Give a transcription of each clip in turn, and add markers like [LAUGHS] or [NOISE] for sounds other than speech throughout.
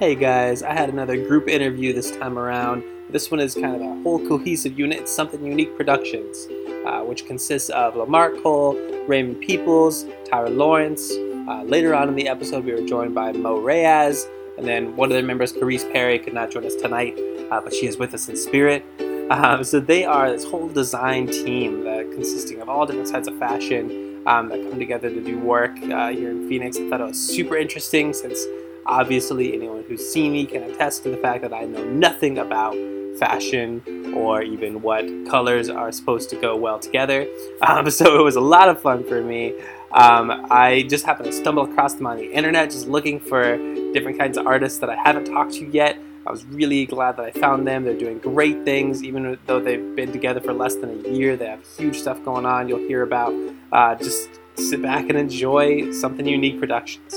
Hey guys, I had another group interview this time around. This one is kind of a whole cohesive unit, Something Unique Productions, uh, which consists of Lamark Cole, Raymond Peeples, Tyra Lawrence. Uh, later on in the episode, we were joined by Mo Reyes, and then one of their members, Caresse Perry, could not join us tonight, uh, but she is with us in spirit. Um, so they are this whole design team that consisting of all different sides of fashion um, that come together to do work uh, here in Phoenix. I thought it was super interesting since obviously anyone who's seen me can attest to the fact that I know nothing about fashion or even what colors are supposed to go well together. Um, [LAUGHS] so it was a lot of fun for me. Um, I just happened to stumble across them on the internet, just looking for different kinds of artists that I haven't talked to yet. I was really glad that I found them. They're doing great things, even though they've been together for less than a year. They have huge stuff going on. You'll hear about. Uh, just sit back and enjoy something unique productions.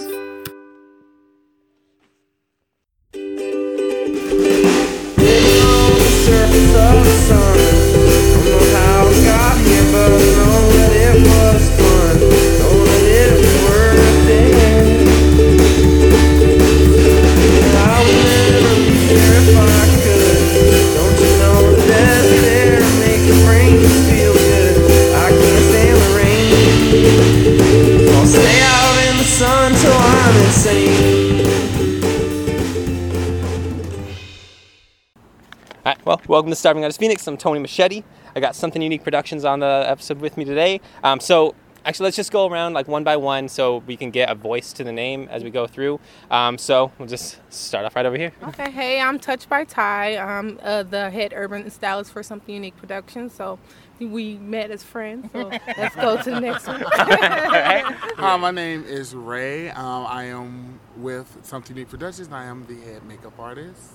Well, welcome to Starving Artist Phoenix. I'm Tony Machete. I got Something Unique Productions on the episode with me today. Um, so, actually, let's just go around like one by one so we can get a voice to the name as we go through. Um, so, we'll just start off right over here. Okay, hey, I'm Touched by Ty. I'm uh, the head urban stylist for Something Unique Productions. So, we met as friends. So, [LAUGHS] let's go to the next one. [LAUGHS] [LAUGHS] Hi, my name is Ray. Um, I am with Something Unique Productions. I am the head makeup artist.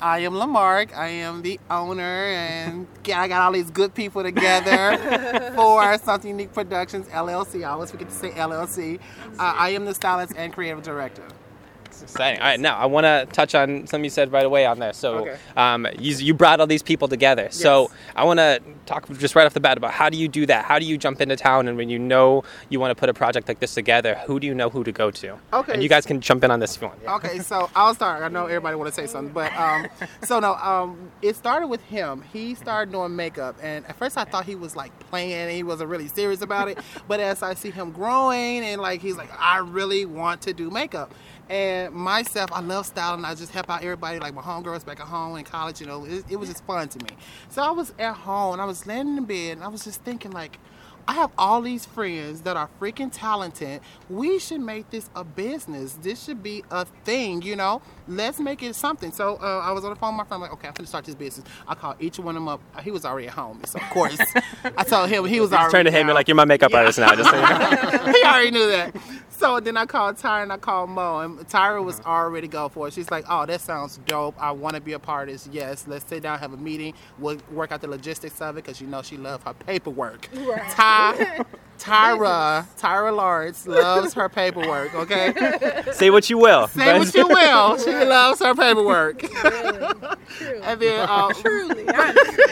I am Lamark. I am the owner, and I got all these good people together [LAUGHS] for Something Unique Productions LLC. I always forget to say LLC. Uh, I am the stylist and creative director. Exciting. All right, now I want to touch on something you said right away on there. So, Okay. um, you, you brought all these people together. So, I want to talk just right off the bat about how do you do that? How do you jump into town and when you know you want to put a project like this together, who do you know who to go to? Okay. And you guys can jump in on this if you want. Okay, so I'll start. I know everybody want to say something, but um, so no, um, it started with him. He started doing makeup, and at first I thought he was like playing, and he wasn't really serious about it. But as I see him growing, and like he's like, I really want to do makeup. And myself, I love styling. I just help out everybody, like my homegirls back at home in college. You know, it, it was just fun to me. So I was at home, and I was laying in bed, and I was just thinking like. I have all these friends that are freaking talented. We should make this a business. This should be a thing, you know? Let's make it something. So uh, I was on the phone with my friend, like, okay, I'm gonna start this business. I called each one of them up. He was already at home, so of course, [LAUGHS] I told him he was Just already trying to hit me like you're my makeup artist now. Just so you know. [LAUGHS] he already knew that. So then I called Tyra and I called Mo, and Tyra was Uh-huh. already go for it. She's like, "Oh, that sounds dope. I want to be a part of this. Yes, let's sit down, have a meeting. We'll work out the logistics of it because you know she loves her paperwork. Right. Ty, [LAUGHS] Tyra, Tyra Lawrence loves her paperwork. Okay, [LAUGHS] Say what you will. say what you will. She [LAUGHS] loves her paperwork. True. And then um, [LAUGHS] Truly. honestly.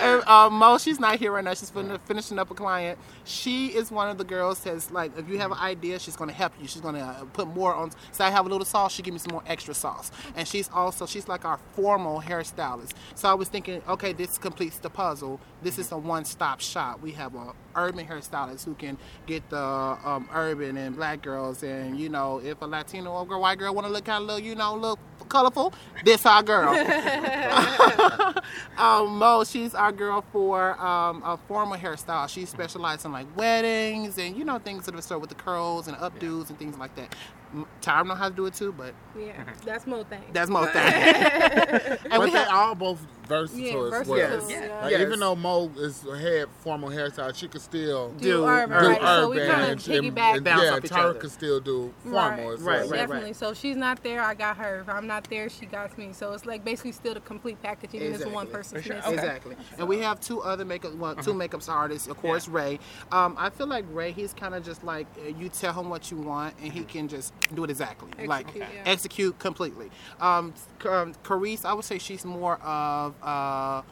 And uh, Mo, she's not here right now. She's fin- finishing up a client. She is one of the girls that's like, if you have an idea, she's going to help you. She's going to uh, put more on. So I have a little sauce. She give me some more extra sauce. And she's also she's like our formal hairstylist. So I was thinking, okay, this completes the puzzle. This is a one-stop shop. We have a urban hairstylist who can get the um, urban and black girls, and you know, if a Latino or girl, white girl want to look kind of little, you know, look colorful, this our girl. [LAUGHS] um, Mo, she's our girl for um, a formal hairstyle. She specializes in like weddings and you know things of the sort with the curls and updos and things like that. M- Tyra know how to do it too, but yeah, that's Mo thing. that's Mo [LAUGHS] thing. [LAUGHS] and But we they have, all both versatile Yeah, as versatile, well. yeah. Like, Yes. Even though Mo is had formal hairstyle, she could still Do do urban, do right? So we urban kind of and, piggyback. and, bounce yeah, off each Tyra other. could still do Right. formal as Right, well. right. Definitely. So she's not there, I got her. If I'm not there, she got me. So it's like basically still the complete package, even if it's one Exactly. person. Okay. Exactly. And we have two other makeup, well, Uh-huh. two makeup artists. Of course, Ray. Um, I feel like Ray, he's kind of just like uh, you tell him what you want, and he can just do it exactly, like Execute, yeah. execute completely. Um, um, Caresse, I would say she's more of. Uh,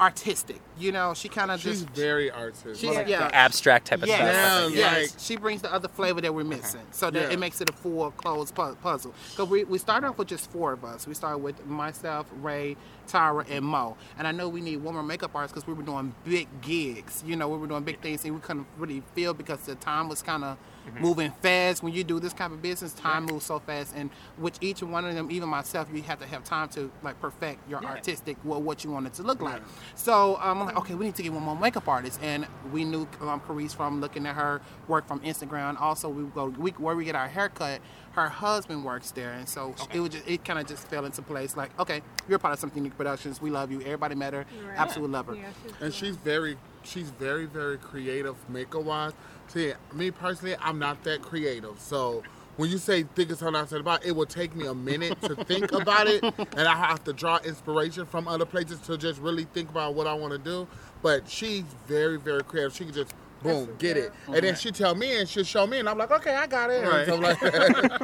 artistic. You know, she kind of She's just very artistic. She's- Like, yeah. Abstract type of Yes, stuff. Yeah, Like, yes. like- she brings the other flavor that we're missing, so that Yeah. it makes it a full closed pu- puzzle. Because we, we started off with just four of us. We started with myself, Ray, Tyra, and Mo. And I know we need one more makeup artist because we were doing big gigs. You know, we were doing big things, and we couldn't really feel because the time was kind of moving fast. When you do this kind of business, time moves so fast, and with each one of them, even myself, you have to have time to like perfect your artistic well, what you want it to look like. So um, I'm like, okay, we need to get one more makeup artist, and we knew um, Caresse from looking at her work from Instagram. Also, we go we, where we get our haircut. Her husband works there, and so it was just, it kind of just fell into place. Like, okay, you're part of something unique productions. We love you. Everybody met her. Right. Absolutely love her. Yeah, she's and cool. she's very she's very very creative makeup wise. See, me personally, I'm not that creative. So when you say think of something outside the box, it will take me a minute to think [LAUGHS] about it, and I have to draw inspiration from other places to just really think about what I want to do. But she's very very creative. She can just boom That's get it, and then she tell me and she'll show me, and I'm like, okay, I got it. And Right. so I'm like,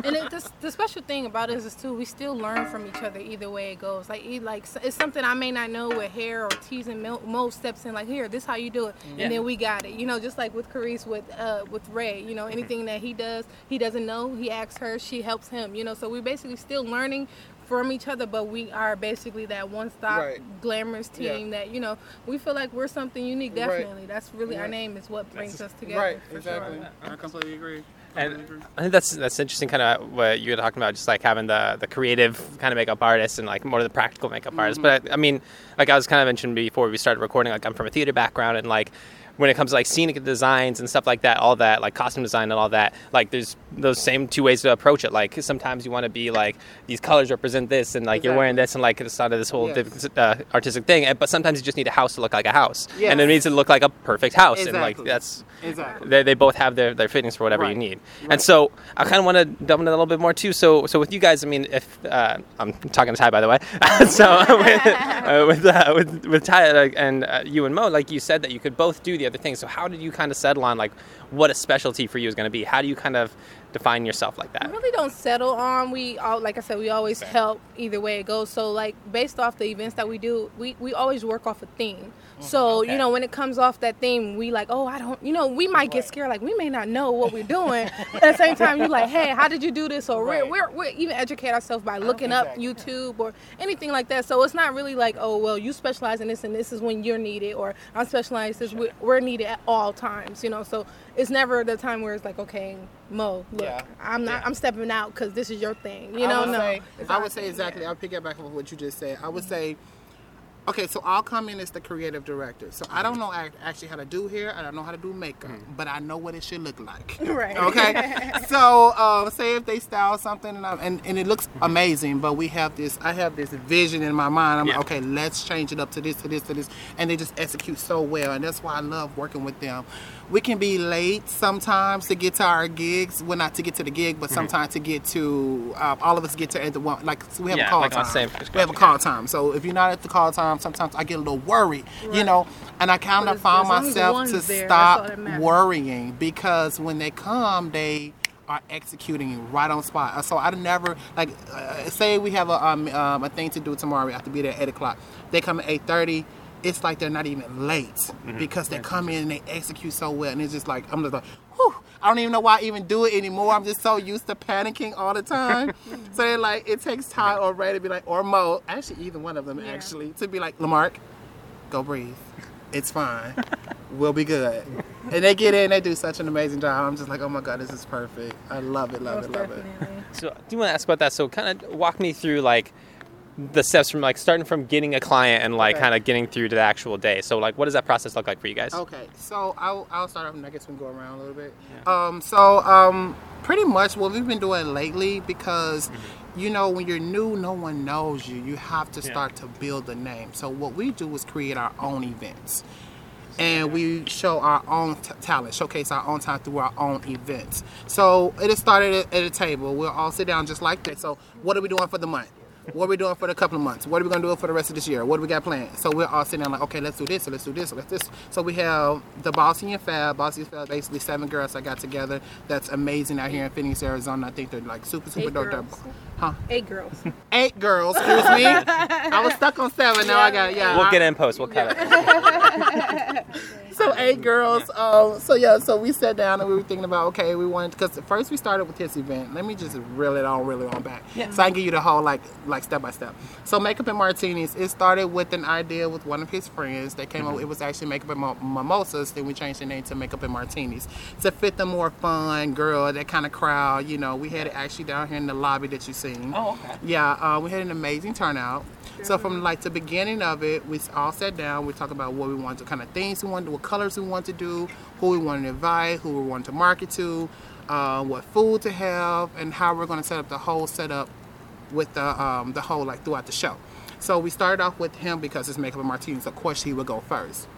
and it, the, the special thing about us is too, we still learn from each other either way it goes. Like, like it's something I may not know with hair or teasing. Mo, Mo steps in like, here, this how you do it, Yeah. and then we got it. You know, just like with Caresse with uh, with Ray. You know, anything that he does, he doesn't know. He asks her, she helps him. You know, so we basically still learning from each other, but we are basically that one-stop Right. glamorous Yeah. team that you know we feel like we're something unique. Right. Definitely, that's really our name is what brings us together. Right, exactly. Sure. I completely agree. And agree. I think that's that's interesting, kind of what you were talking about, just like having the the creative kind of makeup artist and like more of the practical makeup artist. Mm-hmm. But I mean, like I was kind of mentioned before we started recording, like I'm from a theater background, and like when it comes to like scenic designs and stuff like that, all that, like costume design and all that, like there's those same two ways to approach it. Like sometimes you want to be like these colors represent this, and like you're wearing this, and like it's of this whole Yes. uh, artistic thing. And- But sometimes you just need a house to look like a house, Yes. and it needs to look like a perfect house, and like Exactly. that's Exactly. they, they both have their, their fittings for whatever you Right. need. And so I kind of want to delve into that a little bit more too. So so with you guys, I mean, if uh, I'm talking to Ty by the way, [LAUGHS] so [LAUGHS] with uh, with, uh, with with Ty uh, and uh, you and Mo, like you said that you could both do the other things. So how did you kind of settle on like what a specialty for you is going to be? How do you kind of define yourself like that? We really don't settle on. We all, like I said, we always help either way it goes. So like based off the events that we do, we, we always work off a theme. Mm, so Okay. you know when it comes off that theme, we like, oh, I don't, you know, we might get scared. Like we may not know what we're doing. at the same time, you like, hey, how did you do this? Or Right. we're, we're, we're even educate ourselves by looking up Exactly. YouTube or anything like that. So it's not really like, oh, well, you specialize in this and this is when you're needed, or I'm specialized this. we- We're needed at all times. You know, so it's never the time where it's like, okay, Mo, look, Yeah. I'm not. I'm stepping out because this is your thing. You know, I would no. say, It's I would say exactly. yeah. I'll pick it back on what you just said. I would say, okay, so I'll come in as the creative director. So I don't know actually how to do hair. I don't know how to do makeup, but I know what it should look like. [LAUGHS] Right. Okay. [LAUGHS] so um, say if they style something and, I, and and it looks amazing, but we have this. I have this vision in my mind. I'm Yeah. like, okay, let's change it up to this, to this, to this, and they just execute so well, and that's why I love working with them. We can be late sometimes to get to our gigs. Well, not to get to the gig, but sometimes to get to. Uh, all of us get to at the one. Like so we have Yeah, a call like on time. same- we have a call time. So if you're not at the call time, sometimes I get a little worried. You know, and I kind of as- found as long as the myself to there, stop worrying because when they come, they are executing right on spot. Uh, So I never like uh, say we have a um, um, a thing to do tomorrow. We have to be there at eight o'clock. They come at eight thirty. It's like they're not even late mm-hmm. because they come in and they execute so well, and it's just like I'm just like, whew, I don't even know why I even do it anymore. I'm just so used to panicking all the time. [LAUGHS] so they're like, it takes time or Ray to be like, or Mo, actually either one of them Yeah. actually to be like, Lamark, go breathe. It's fine. we'll be good. And they get in, they do such an amazing job. I'm just like, oh my god, this is perfect. I love it, love Most it, love it. So I do want to ask about that. So kind of walk me through like the steps from like starting from getting a client and like Okay. kind of getting through to the actual day. So like what does that process look like for you guys? Okay, so I'll, I'll start off and I guess we can go around a little bit. Um, so um, pretty much what we've been doing lately because you know when you're new, no one knows you. You have to Yeah. start to build a name. So what we do is create our own events. And we show our own t- talent, showcase our own talent through our own events. So it has started at, at a table. We'll all sit down just like that. So what are we doing for the month? What are we doing for the couple of months? What are we gonna do for the rest of this year? What do we got planned? So we're all sitting there like, okay, let's do this, or let's do this, or let's this. So we have the Bossy and Fab. Bossy and Fab, basically seven girls that got together. That's amazing out here in Phoenix, Arizona. I think they're like super, super Eight dope. girls. Huh? Eight girls. [LAUGHS] Eight girls. Excuse me. I was stuck on seven. Now I got yeah. We'll I- get in post. We'll cut it. [LAUGHS] [LAUGHS] so eight girls. Um, so yeah, so we sat down and we were thinking about okay, we wanted because first we started with his event. Let me just reel it on, reel it on back, so I can give you the whole like like step by step. So makeup and martinis. It started with an idea with one of his friends. They came up. It was actually makeup and mimosas. Then we changed the name to makeup and martinis to fit the more fun girl, that kind of crowd. You know, we had it actually down here in the lobby that you seen. Oh, okay. Yeah, uh, we had an amazing turnout. So from like the beginning of it, we all sat down. We talked about what we wanted, to kind of things we wanted, what colors we want to do, who we want to invite, who we want to market to, uh, what food to have, and how we're going to set up the whole setup with the um, the whole like throughout the show. So we started off with him because it's makeup and martinis. Of course, he would go first.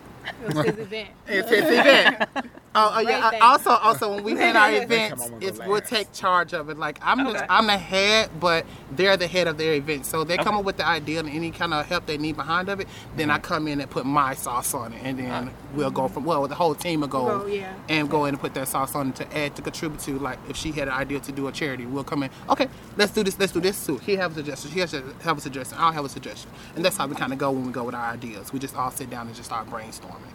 It was his event. It's his event. [LAUGHS] Oh, oh, yeah. Uh, Also, also when we had our [LAUGHS] events, we'll it's, we'll take charge of it. Like I'm, Okay. the, I'm the head, but they're the head of their event. So they come up with the idea and any kind of help they need behind of it. Then Mm-hmm. I come in and put my sauce on it, and then we'll go from well, the whole team will go Go, yeah. and go in and put their sauce on it to add to contribute to. Like if she had an idea to do a charity, we'll come in. Okay, let's do this. Let's do this too. He have a suggestion. He has a, have a suggestion. I'll have a suggestion, and that's how we kind of go when we go with our ideas. We just all sit down and just start brainstorming.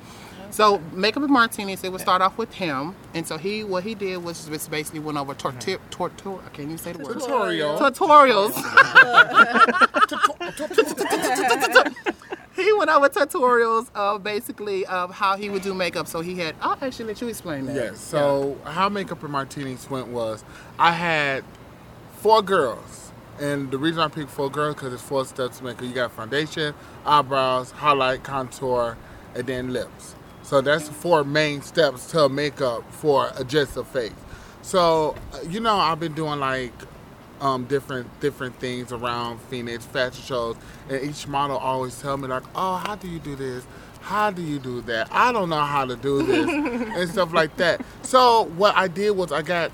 So makeup and martinis, it would start off with him, and so he what he did was just basically went over torti- mm-hmm. tortur. I can't even say the word. Tutorial. Tutorials. [LAUGHS] he went over tutorials of basically of how he would do makeup. So he had. I'll actually let you explain that. Yes. So how makeup and martinis went was I had four girls, and the reason I picked four girls because it's four steps to makeup. You got foundation, eyebrows, highlight, contour, and then lips. So that's the four main steps to makeup for a just a face. So uh, you know I've been doing like um, different different things around Phoenix fashion shows, and each model always tell me like, "Oh, how do you do this? How do you do that? I don't know how to do this," [LAUGHS] and stuff like that. So what I did was I got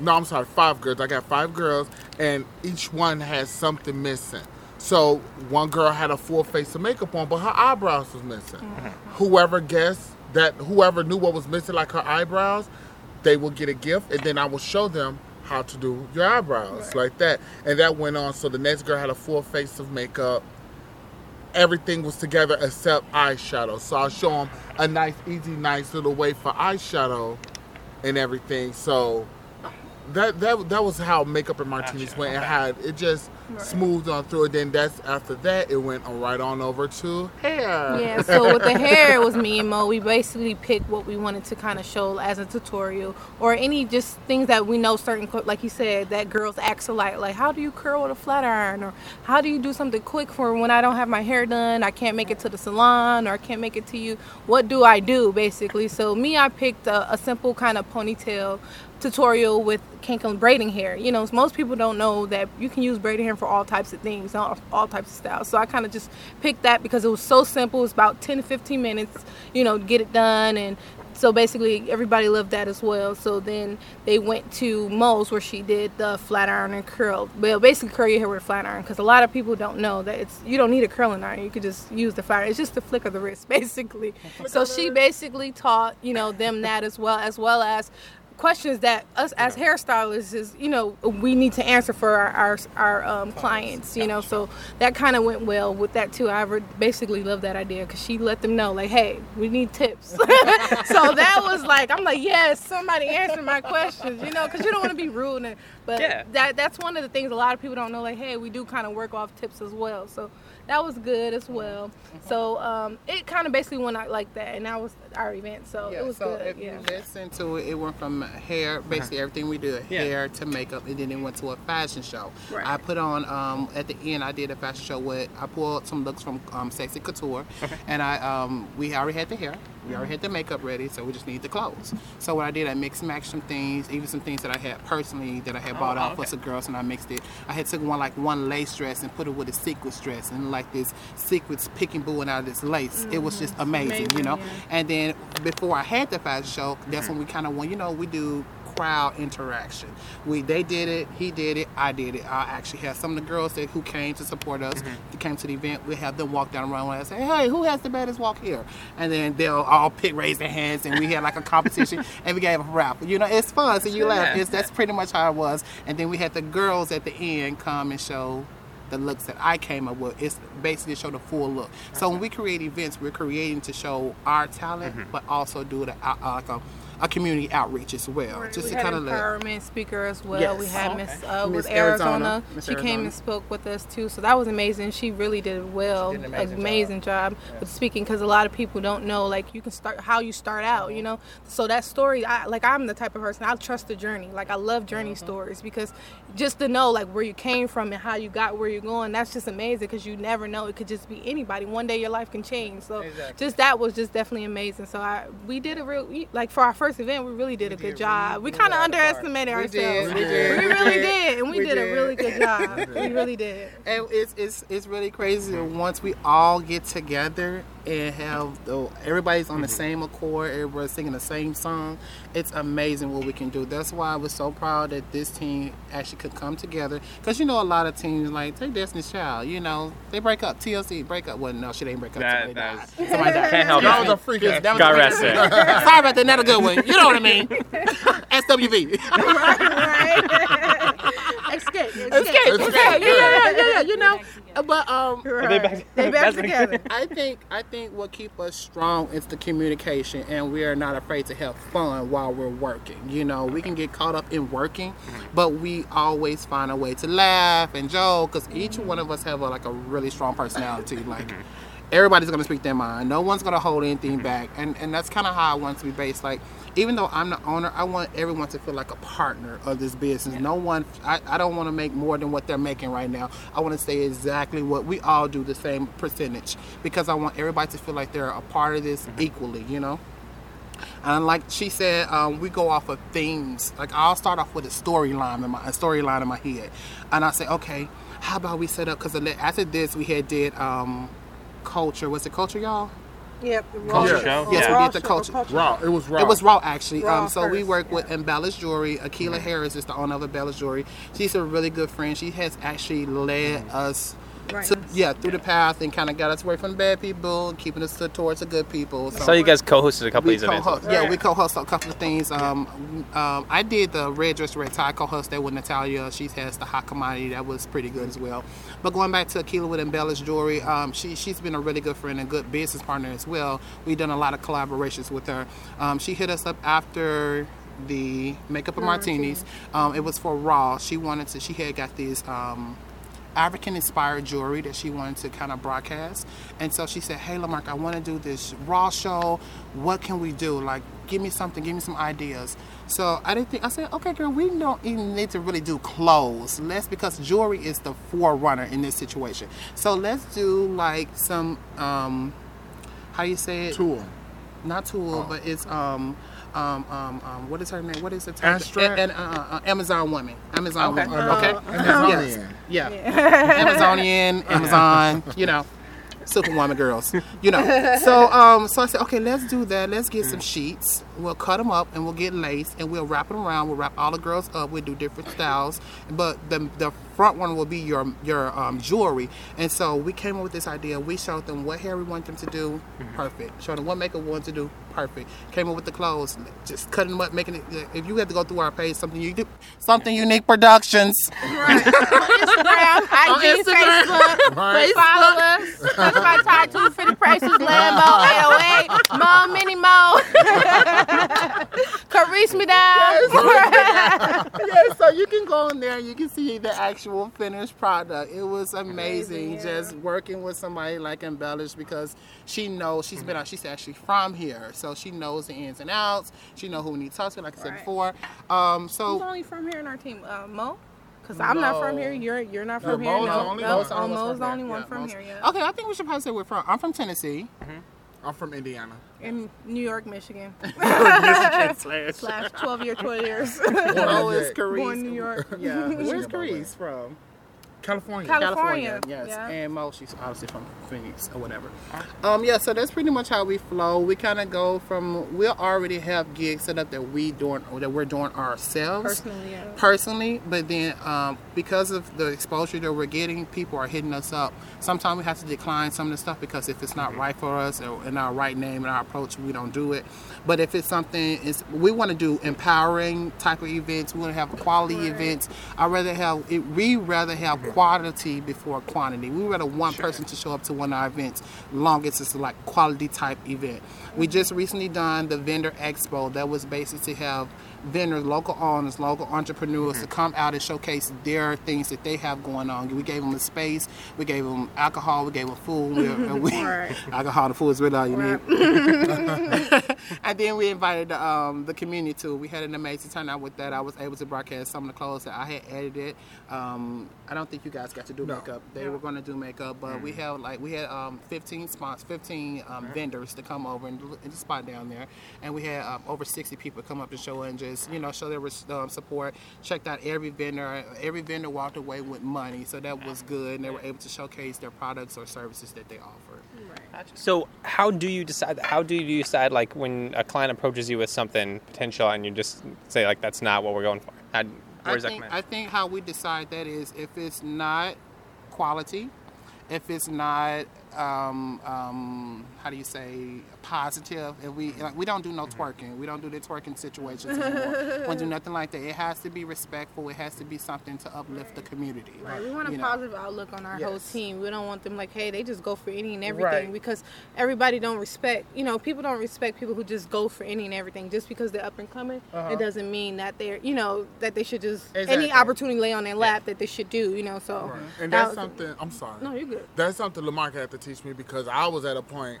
no, I'm sorry, five girls. I got five girls, and each one has something missing. So one girl had a full face of makeup on, but her eyebrows was missing. Mm-hmm. Whoever guessed that, whoever knew what was missing, like her eyebrows, they will get a gift, and then I will show them how to do your eyebrows like that. And that went on. So the next girl had a full face of makeup. Everything was together except eyeshadow. So I'll show them a nice, easy, nice little way for eyeshadow and everything. So that that that was how makeup and martinis went and had it just smoothed on through. And then that's after that it went right on over to hair. Yeah, [LAUGHS] so with the hair, it was me and Mo. We basically picked what we wanted to kind of show as a tutorial, or any just things that we know certain, like you said, that girls ask alike. Like, how do you curl with a flat iron, or how do you do something quick for when I don't have my hair done, I can't make it to the salon, or I can't make it to you. What do I do, basically? So me, I picked a, a simple kind of ponytail tutorial with kinkum braiding hair. You know, most people don't know that you can use braiding hair for all types of things, all, all types of styles. So I kind of just picked that because it was so simple. It's about 10 to 15 minutes, you know, to get it done. And so basically everybody loved that as well. So then they went to Mo's where she did the flat iron and curl. Well, basically curl your hair with a flat iron because a lot of people don't know that it's you don't need a curling iron. You could just use the flat iron. It's just a flick of the wrist [LAUGHS] basically. so she basically taught, you know, them that as well as well as questions that us as hairstylists is you know we need to answer for our our, our um, clients you know so that kind of went well with that too. I basically love that idea because she let them know like hey we need tips. [LAUGHS] So that was like i'm like yes somebody answer my questions you know because you don't want to be rude and, but Yeah. that that's one of the things a lot of people don't know like hey we do kind of work off tips as well. So that was good as well so um, it kind of basically went out like that and that was our event so Yeah, it was so good if yeah you listen to it, it went from hair, basically everything we did, Yeah. hair to makeup, and then it went to a fashion show. Right. I put on um, at the end, I did a fashion show with I pulled some looks from um, Sexy Couture, and I um, we already had the hair, we already had the makeup ready, so we just need the clothes. So what I did, I mixed and matched some things, even some things that I had personally that I had oh, bought off okay. for some girls, and I mixed it. I had took one like one lace dress and put it with a sequins dress, and like this sequins picking booing out of this lace. It was just mm-hmm. amazing, you know. yeah. And then before I had the fashion show, that's mm-hmm. when we kind of went, you know, we do crowd interaction. We they did it, he did it, I did it. I actually had some of the girls that who came to support us, that came to the event. We have them walk down the runway and say, "Hey, who has the baddest walk here?" And then they'll all pick, raise their hands, and we had like a competition, [LAUGHS] and we gave a rap. You know, it's fun, so you laugh. Yeah. It's, that's pretty much how it was. And then we had the girls at the end come and show the looks that I came up with. It's basically to show the full look. So when we create events, we're creating to show our talent, but also do it uh, uh, like a, a community outreach as well, just we to kind of let. empowerment speaker as well. Yes. We had Miss okay. uh, Miss Arizona. Arizona. Miss She came and spoke with us too, so that was amazing. She really did well, She did an amazing amazing job, with speaking because a lot of people don't know like you can start how you start out, you know. So that story, I like I'm the type of person I trust the journey. Like I love journey Mm-hmm. stories because just to know like where you came from and how you got where you're going, that's just amazing because you never know. It could just be anybody. One day your life can change. So Exactly. just that was just definitely amazing. So I we did a real like for our first event, we really did a good did job. We really kind of out of underestimated We ourselves. did, we did, We we really did. did, and we, We did, a really good [LAUGHS] job. we really did. And it's, it's it's really crazy once we all get together and have the, everybody's on the mm-hmm. same accord, everybody's singing the same song. It's amazing what we can do. That's why I was so proud that this team actually could come together. Because you know, a lot of teams like take Destiny's Child. You know, they break up. TLC break up. Well, no, she didn't break up. That- somebody that's- died. Somebody [LAUGHS] died. Can't help That it. was a freak ass. That was God a rest freak- it. Sorry about that. Not a good one. You know what I mean? [LAUGHS] SWV. [LAUGHS] Xscape, Xscape, Xscape. Xscape. Yeah, yeah, yeah, yeah, yeah. You know, but um. Right. back- They back back together. I think I think what keep us strong is the communication, and we are not afraid to have fun while we're working. You know, we can get caught up in working, but we always find a way to laugh and joke because each one of us have a, like a really strong personality. Like everybody's gonna speak their mind. No one's gonna hold anything back, and and that's kind of how I want to be based. Like even though I'm the owner, I want everyone to feel like a partner of this business. No one, I, I don't want to make more than what they're making right now. I want to say exactly what we all do, the same percentage, because I want everybody to feel like they're a part of this equally. You know. And like she said, um, we go off of themes. Like I'll start off with a storyline in my storyline in my head, and I say, okay, how about we set up? Because after this, we had did um, culture. Was it culture, y'all? Yep. Culture Raw- show? Yes, we did the show, culture. Raw. It was raw. It was raw actually. Raw um, so we work yeah. with Embellish Jewelry. Akila Harris is the owner of Embellish Jewelry. She's a really good friend. She has actually led us. Right. To, yeah, through the path and kind of got us away from the bad people, keeping us to, towards the good people. So you guys co-hosted a couple of these events. co-host, yeah, we co-hosted a couple of things. Um, um, I did the Red Dress Red Tie co-host that with Natalia. She has the hot commodity that was pretty good as well. But going back to Akila with embellished Jewelry, um, she she's been a really good friend and good business partner as well. We've done a lot of collaborations with her. Um, she hit us up after the makeup and martinis. Um, it was for Raw. She wanted to. She had got these. Um, African inspired jewelry that she wanted to kind of broadcast. And so she said, Hey Lamark, I want to do this raw show. What can we do? Like, give me something, give me some ideas. So I didn't think I said, Okay, girl, we don't even need to really do clothes. Let's because jewelry is the forerunner in this situation. So let's do like some um how you say it? Tool. Not tool, but it's um um, um, um, what is her name? What is it? Abstract? And, uh, uh, Amazon woman. Amazon Okay. woman. Oh. Okay. Amazonian. Yes. Yeah. Amazonian, [LAUGHS] Amazon, you know, Superwoman girls, you know. So, um, so I said, okay, let's do that. Let's get some sheets. We'll cut them up and we'll get lace and we'll wrap them around. We'll wrap all the girls up. We'll do different styles, but the the front one will be your your um, jewelry. And so we came up with this idea. We showed them what hair we want them to do, perfect. Showed them what makeup we want to do, perfect. Came up with the clothes, just cutting them up, making it. If you had to go through our page, something you do, something unique productions. Right. Instagram, [LAUGHS] IG, Instagram. Facebook. Right. Follow us. Push by Title for the prices, Lambo, 808, Mo, Mini Mo. [LAUGHS] Caress me down. yeah, [LAUGHS] so you can go in there and you can see the actual finished product. It was amazing, Amazing, yeah. just working with somebody like Embellish because she knows she's been out. She's actually from here, so she knows the ins and outs. She know who needs need to talk to, like I said Right. before. Um, Who's only from here in our team? Uh, Mo? Because I'm not from here. You're you're not No, from here. Mo's No, the only no. one. Oh, Mo's Mo's from the only one Yeah, from Mo's- here. Yeah. okay, I think we should probably say we're from. I'm from Tennessee. I'm from Indiana. In New York, Michigan. [LAUGHS] Michigan [LAUGHS] slash. Slash 12 year, 12 years. Oh, it's Yeah. Caresse. Born in New York. Yeah, where's Michigan, by. Caresse from? California. California. yes. yeah. And Mo, she's obviously from Phoenix or whatever. Um, yeah, so that's pretty much how we flow. We kind of go from we already have gigs set up that we doing or that we're doing ourselves Personally, yeah. personally, but then um, because of the exposure that we're getting, people are hitting us up. Sometimes we have to decline some of the stuff because if it's not right for us or in our right name and our approach, we don't do it. But if it's something, it's, we want to do empowering type of events. We want to have quality events. I rather have it, we rather have quality before quantity. We were rather one person to show up to one of our events, long as it's like quality type event. We mm-hmm. just recently done the vendor expo. That was basically to have vendors, local owners, local entrepreneurs to mm-hmm. come out and showcase their things that they have going on. We gave them a space, we gave them alcohol, we gave them food. We, mm-hmm. we, Right. [LAUGHS] Alcohol and food is really all you Right. need. [LAUGHS] and then we invited um, the community too. We had an amazing turnout with that. I was able to broadcast some of the clothes that I had edited. Um, I don't think you guys got to do No. makeup. They were going to do makeup, but we had like we had um, 15 spots, 15 um, vendors to come over and in the spot down there, and we had um, over 60 people come up and show and just you know show their um, support. Checked out every vendor. Every vendor walked away with money, so that was good, and they were able to showcase their products or services that they offered. So how do you decide? How do you decide like when a client approaches you with something potential and you just say like that's not what we're going for? I that think, I think how we decide that is if it's not quality, if it's not um, um, how do you say positive, if we like, we don't do no Mm-hmm. twerking, we don't do the twerking situations anymore. [LAUGHS] we don't do nothing like that. It has to be respectful. It has to be something to uplift the community. Right. We want a You know. positive outlook on our whole team. We don't want them like, hey, they just go for any and everything Right. because everybody don't respect. You know, people don't respect people who just go for any and everything. Just because they're up and coming, Uh-huh. it doesn't mean that they're, you know, that they should just Exactly. any opportunity lay on their lap that they should do. You know, so And that that's was- something. I'm sorry. No, you're good. That's something Lamar had to teach me because I was at a point.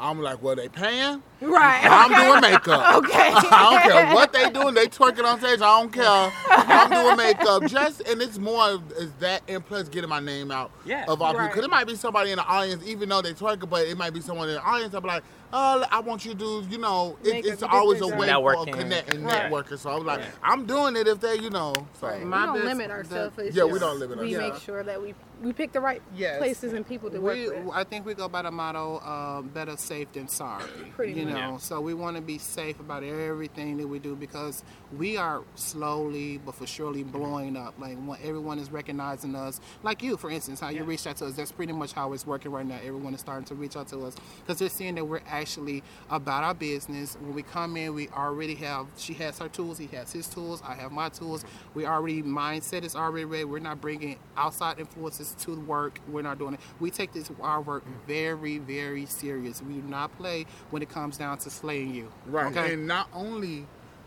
I'm like, well, they paying. Right. I'm okay. doing makeup. [LAUGHS] Okay. [LAUGHS] I don't care what they doing. They twerking on stage. I don't care. I'm doing makeup. [LAUGHS] Just and it's more is that and plus getting my name out Yeah. of all people. Because it might be somebody in the audience, even though they twerking, but it might be someone in the audience. I'll be like, oh, I want you to do. You know, it, it's always a way right. for a Networking. connect and Right. networking. So I was like, Right. I'm doing it if they, you know. So Right. My we don't best- limit ourselves. It's Yeah, we don't limit We ourselves. We make sure that we we pick the right Yes. places and people to we, work with. I think we go by the motto, um, better safe than sorry. Pretty you much. know, Yeah. so we want to be safe about everything that we do because we are slowly but for surely blowing up. Like when everyone is recognizing us, like you, for instance, how you reached out to us. That's pretty much how it's working right now. Everyone is starting to reach out to us because they're seeing that we're actually about our business. When we come in, we already have. She has her tools. He has his tools. I have my tools. We already mindset is already ready. We're not bringing outside influences to the work. We're not doing it. We take this our work very, very serious. We do not play when it comes down to slaying you. Right. Okay. And not only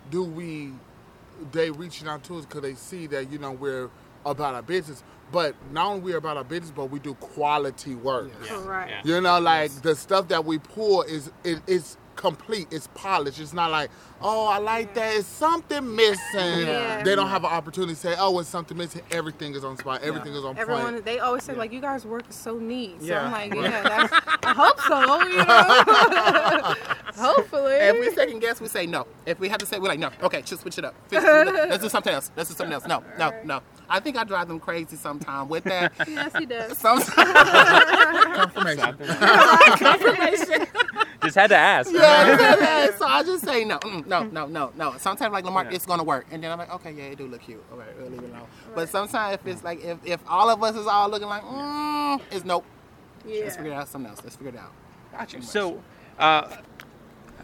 do we, they reaching out to us because they see that, you know, we're about our business, but not only we're about our business, but we do quality work. Correct. Yeah. You know, like the stuff that we pull is it, it's complete, it's polished. It's not like, oh, I like that. It's something missing. Yeah. They don't have an opportunity to say, oh, it's something missing. Everything is on spot. Everything is on Everyone, point. they always say like, "You guys' work is so neat." So Yeah. I'm like, "Yeah, that's, I hope so." You know, [LAUGHS] hopefully. If we second guess, we say no. If we have to say, we're like, no. Okay, just switch it up. Let's do something else. Let's do something else. No, no, no. I think I drive them crazy sometime with that. yes, he does. Sometimes. [LAUGHS] Confirmation. [LAUGHS] Just had to ask. yeah, yeah, [LAUGHS] yeah. So I just say no, mm, no, no, no, no. Sometimes like Lamar, it's gonna work, and then I'm like, okay, yeah, it do look cute. All right, we'll leave it alone. But sometimes if it's like if, if all of us is all looking like, mm, it's nope. Yeah. Let's figure Yeah. out something else. Let's figure it out. Gotcha. So, uh,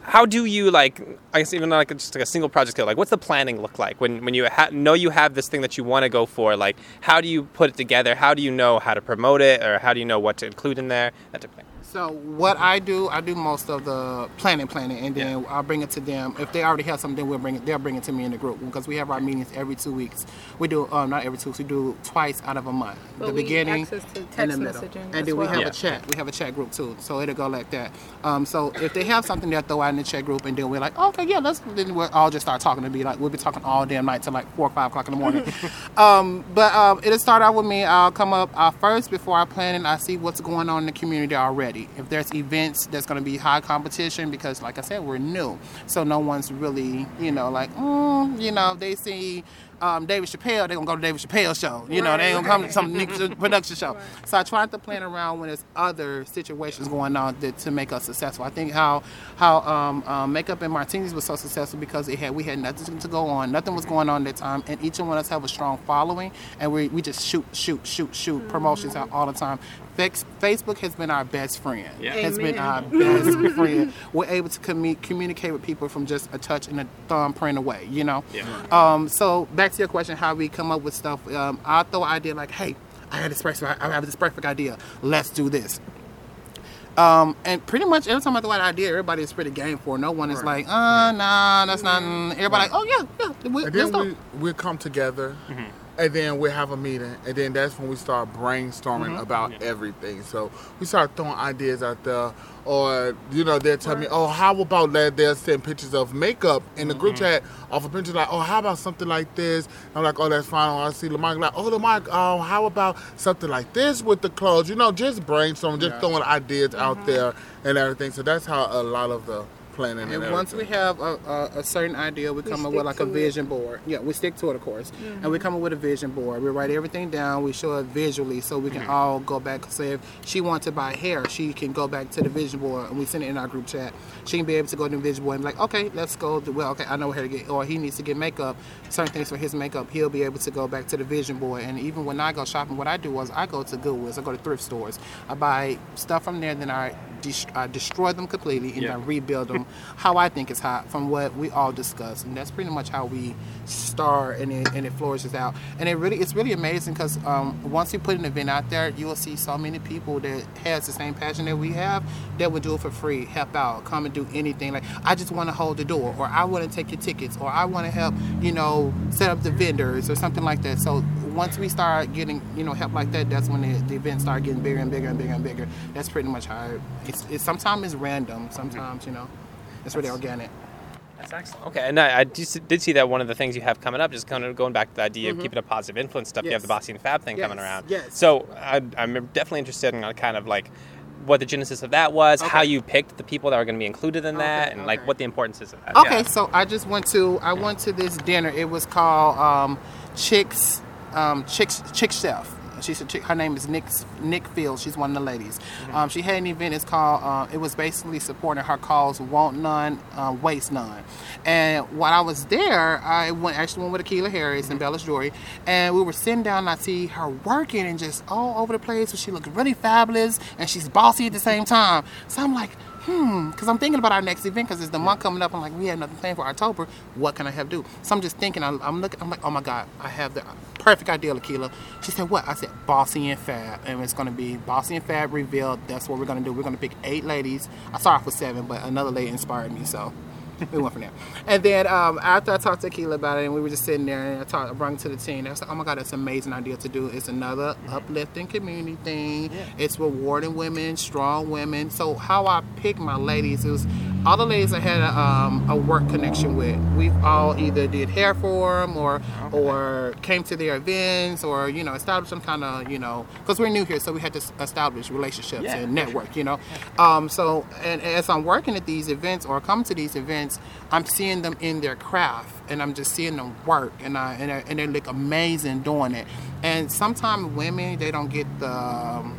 how do you like? I guess even like just like a single project scale. Like, what's the planning look like when when you ha- know you have this thing that you want to go for? Like, how do you put it together? How do you know how to promote it, or how do you know what to include in there? That type of thing. So what I do, I do most of the planning, planning, and then I'll bring it to them. If they already have something, then we'll bring it. They'll bring it to me in the group because we have our meetings every two weeks. We do um, not every two weeks. We do twice out of a month. But the beginning access to and the middle, and as then we well. have Yeah. a chat. We have a chat group too, so it'll go like that. Um, so if they have something, they'll throw out in the chat group, and then we're like, okay, yeah, let's. Then we'll all just start talking. To be like, we'll be talking all damn night till like four or five o'clock in the morning. [LAUGHS] um, but um, it'll start out with me. I'll come up uh, first before I plan it. I see what's going on in the community already. If there's events that's going to be high competition, because like I said, we're new, so no one's really, you know, like, mm, you know, they see um, David Chappelle, they're gonna go to David Chappelle show. You know, they ain't gonna come to some Nick [LAUGHS] production show. So I tried to plan around when there's other situations going on that, to make us successful. I think how how um, um, makeup and martinis was so successful because it had we had nothing to go on, nothing was going on at that time, and each one of us have a strong following, and we we just shoot shoot shoot shoot promotions out all the time. Fac- Facebook has been our best friend. Yeah. Has been our best [LAUGHS] friend. We're able to commu- communicate with people from just a touch and a thumbprint away. You know. Yeah. Um, so back to your question, how we come up with stuff. Um, I throw an idea like, hey, I had this perfect, I have this perfect idea. Let's do this. Um, and pretty much every time I throw out an idea, everybody is pretty game for. it. No one is like, uh, nah, that's not. mm." Everybody, like, oh yeah, yeah, we, And let's then go. we we come together, and then we have a meeting, and then that's when we start brainstorming Mm-hmm. about everything. So we start throwing ideas out there, or you know they'll tell me, oh, how about that? They'll send pictures of makeup in the Mm-hmm. group chat off a picture like, oh, how about something like this? I'm like, oh, that's fine. Or I see Lamar like, oh, Lamar, oh, how about something like this with the clothes? You know, just brainstorm, just Yeah. throwing ideas out there and everything. So that's how a lot of the planning and, And once we have a, a, a certain idea, we come up with like a to it. vision board. Yeah, we stick to it, of course. And we mm-hmm. come up with a vision board. We write everything down. We show it visually so we can mm-hmm. all go back. Say if she wants to buy hair, she can go back to the vision board and we send it in our group chat. She can be able to go to the vision board and be like, okay, let's go. To, well, okay, I know where to get, or he needs to get makeup, certain things for his makeup. He'll be able to go back to the vision board. And even when I go shopping, what I do is I go to Goodwills, I go to thrift stores, I buy stuff from there, then I, dest- I destroy them completely and Yeah. I rebuild them [LAUGHS] how I think is hot from what we all discussed, and that's pretty much how we start and it, and it flourishes out. And it really it's really amazing because um, once you put an event out there, you will see so many people that has the same passion that we have that would do it for free, help out, come and do anything. Like I just want to hold the door, or I want to take your tickets, or I want to help, you know, set up the vendors or something like that. So once we start getting you know help like that, that's when the, the events start getting bigger and bigger and bigger and bigger. That's pretty much how it, it's, it's sometimes it's random, sometimes you know. It's really organic. That's excellent. Okay, and I, I just did see that one of the things you have coming up, just kind of going back to the idea of keeping a positive influence stuff. You have the Yes. Bossy and Fab thing coming around. yes. So I, I'm definitely interested in uh, kind of like what the genesis of that was, how you picked the people that are going to be included in that, Okay, and like what the importance is of that. Okay, Yeah. so I just went to I went to this dinner. It was called um, Chicks um, Chicks Chick Chef. She's a chick, her name is Nick Nick Fields. She's one of the ladies. Um, she had an event. It's called. Uh, it was basically supporting her cause. Want none, uh, waste none. And while I was there, I went actually went with Akila Harris and Bella Jory, and we were sitting down. and I see her working and just all over the place. So she looked really fabulous, and she's bossy at the same time. So I'm like, hmm, because I'm thinking about our next event because it's the month coming up. I'm like, we have nothing planned for October. What can I have do? So I'm just thinking. I'm, I'm looking. I'm like, oh my god, I have the perfect idea, Lakila. She said, what? I said, Bossy and Fab, and it's going to be Bossy and Fab revealed. That's what we're going to do. We're going to pick eight ladies. I started off with seven, but another lady inspired me, so. We went from there. And then um, after I talked to Akila about it, and we were just sitting there, and I talked, I brought it to the team. I was like, "Oh my God, that's an amazing idea to do. It's another uplifting community thing. It's rewarding women, strong women. So how I pick my ladies is all the ladies I had a, um, a work connection with. We've all either did hair for them, or or came to their events, or you know, established some kind of you know, because we're new here, so we had to establish relationships Yeah, and network. You know, um, so and as I'm working at these events or come to these events, I'm seeing them in their craft and I'm just seeing them work and I and, I, and they look amazing doing it. And sometimes women they don't get the um,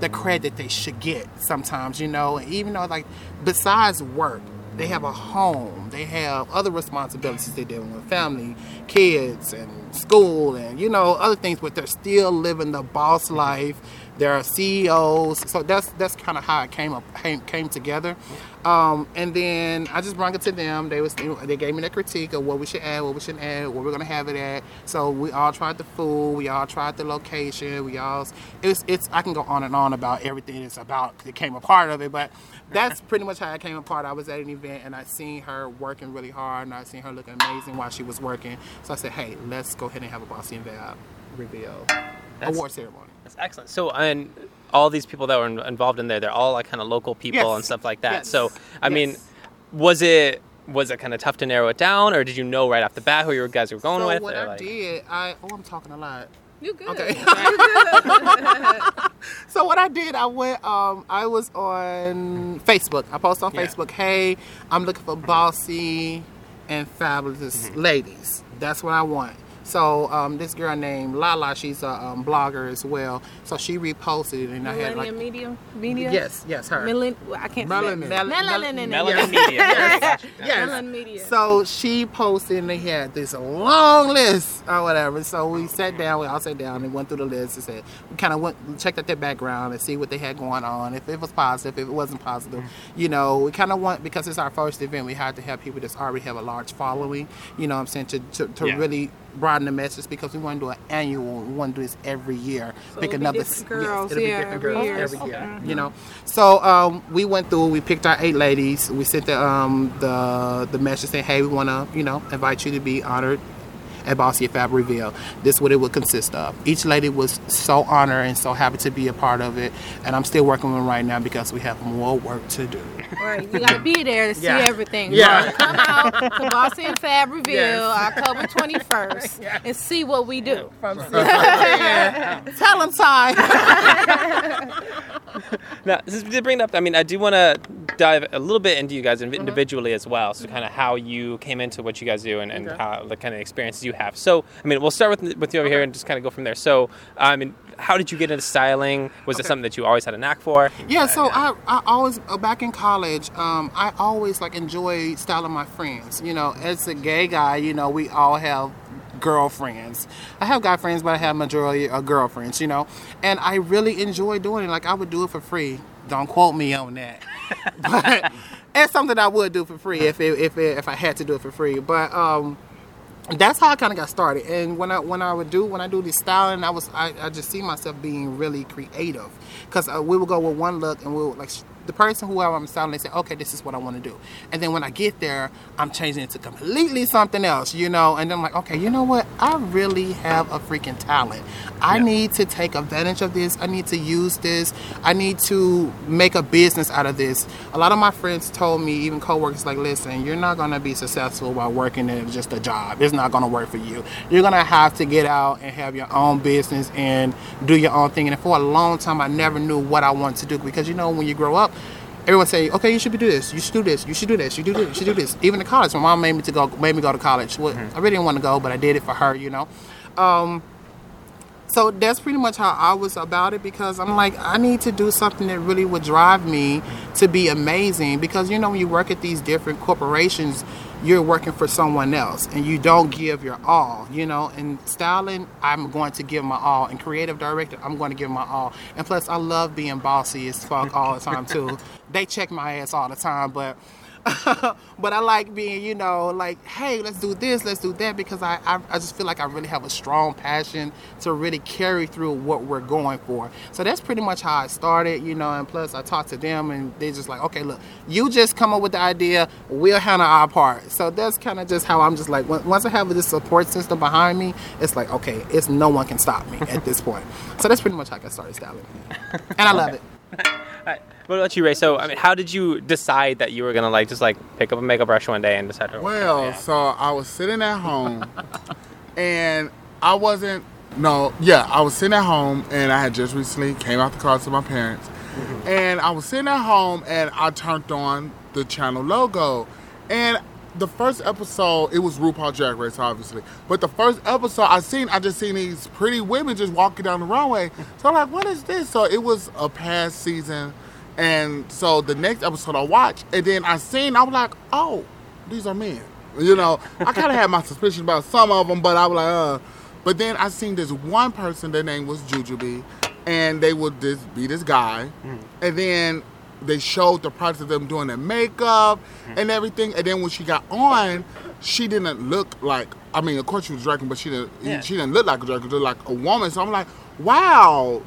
the credit they should get sometimes, you know, even though like besides work, they have a home, they have other responsibilities they deal with family, kids and school and you know, other things, but they're still living the boss life. They're CEOs, so that's that's kind of how it came up came, came together. Um, and then I just brought it to them. They was they gave me the critique of what we should add, what we shouldn't add, where we're gonna have it at. So we all tried the food, we all tried the location, we all it's it's I can go on and on about everything it's about. It came a part of it, but that's [LAUGHS] pretty much how I came apart. I was at an event and I seen her working really hard, and I seen her looking amazing while she was working. So I said, hey, let's go ahead and have a Bossy and reveal That's- award ceremony. That's excellent. So, and all these people that were in- involved in there, they're all like kind of local people Yes. and stuff like that. Yes. So, I mean, was it was it kind of tough to narrow it down, or did you know right off the bat who your guys were going so with? what I like- did, I oh I'm talking a lot. You good? Okay. Good. [LAUGHS] [LAUGHS] So what I did, I went. Um, I was on Facebook. I posted on Yeah. Facebook. Hey, I'm looking for bossy and fabulous Mm-hmm. ladies. That's what I want. So um, this girl named Lala, she's a um, blogger as well. So she reposted it, and I had like Media. Media. yes, yes, her. Millen- I can't. Melanin. Say Mel- that. Mel- Melanin. Melanin Yes. [LAUGHS] Media. yes. Melanin Media. So she posted and they had this long list or whatever. So we sat down, we all sat down and went through the list and said, we kind of went, checked out their background and see what they had going on, if it was positive, if it wasn't positive. You know, we kind of want, because it's our first event, we had to have people that's already have a large following, you know what I'm saying, to, to, to Yeah. really broaden the message because we want to do an annual, we want to do this every year. So Pick be another different yes, girls, it'll be yeah, different every girls year. every year. Okay. You know, so um, we went through. We picked our eight ladies. We sent the um, the the message saying, "Hey, we want to you know invite you to be honored." At Bossy Fab Reveal. This is what it would consist of. Each lady was so honored and so happy to be a part of it. And I'm still working with them right now because we have more work to do. Right, you gotta be there to see Yeah. everything. Yeah. So come out to Bossy and Fab Reveal Yes. October 21st [LAUGHS] and see what we do. From [LAUGHS] Tell them, Ty. [LAUGHS] Now, this is to bring it up. I mean, I do want to dive a little bit into you guys mm-hmm. individually as well. So, kind of how you came into what you guys do and, and Okay. how the kind of experiences you have. So, I mean, we'll start with with you over here and just kind of go from there. So, I mean, how did you get into styling? Was it something that you always had a knack for? Yeah, so I, I always uh, back in college, um, I always like enjoy styling my friends. You know, as a gay guy, you know, we all have girlfriends. I have guy friends, but I have majority of girlfriends. You know, and I really enjoy doing it. Like I would do it for free. Don't quote me on that, [LAUGHS] but [LAUGHS] it's something I would do for free if it, if it, if I had to do it for free. But um, that's how I kind of got started. And when I when I would do when I do the styling, I was I, I just see myself being really creative because uh, we would go with one look and we would like the person whoever I'm selling, they say, okay, this is what I want to do. And then when I get there, I'm changing it to completely something else, you know. And then I'm like, okay, you know what? I really have a freaking talent. I need to take advantage of this. I need to use this. I need to make a business out of this. A lot of my friends told me, even coworkers, like, listen, you're not gonna be successful by working at just a job. It's not gonna work for you. You're gonna have to get out and have your own business and do your own thing. And for a long time, I never knew what I wanted to do because you know, when you grow up, everyone say, okay, you should do this, you should do this, you should do this, you do this, you should do this. Even in college, my mom made me to go, made me go to college. Well, I really didn't want to go, but I did it for her, you know. Um, so that's pretty much how I was about it because I'm like, I need to do something that really would drive me to be amazing. Because you know, when you work at these different corporations, you're working for someone else and you don't give your all, you know. And styling, I'm going to give my all. And creative director, I'm going to give my all. And plus, I love being bossy as fuck all the time too. [LAUGHS] they check my ass all the time, but. [LAUGHS] but I like being, you know, like, hey, let's do this, let's do that, because I, I, I just feel like I really have a strong passion to really carry through what we're going for. So that's pretty much how I started, you know, and plus I talked to them and they're just like, okay, look, you just come up with the idea, we'll handle our part. So that's kind of just how I'm just like, once I have this support system behind me, it's like, okay, it's no one can stop me at this [LAUGHS] point. So that's pretty much how I got started styling. And I love it. [LAUGHS] What about you, Ray? So, I mean, how did you decide that you were gonna like just like pick up a makeup brush one day and decide to? Well, Yeah. so I was sitting at home, and I wasn't. No, yeah, I was sitting at home, and I had just recently came out the closet to my parents, and I was sitting at home, and I turned on the channel logo, and the first episode it was RuPaul Drag Race, obviously, but the first episode I seen, I just seen these pretty women just walking down the runway, so I'm like, what is this? So it was a past season. And so the next episode I watched, and then I seen, I was like, oh, these are men. You know, I kind of had my suspicions about some of them, but I was like, uh. But then I seen this one person, their name was Jujubee, and they would just be this guy. And then they showed the process of them doing their makeup and everything. And then when she got on, she didn't look like, I mean, of course she was dragging, but she didn't, Yeah. she didn't look like a drag, she looked like a woman. So I'm like, wow,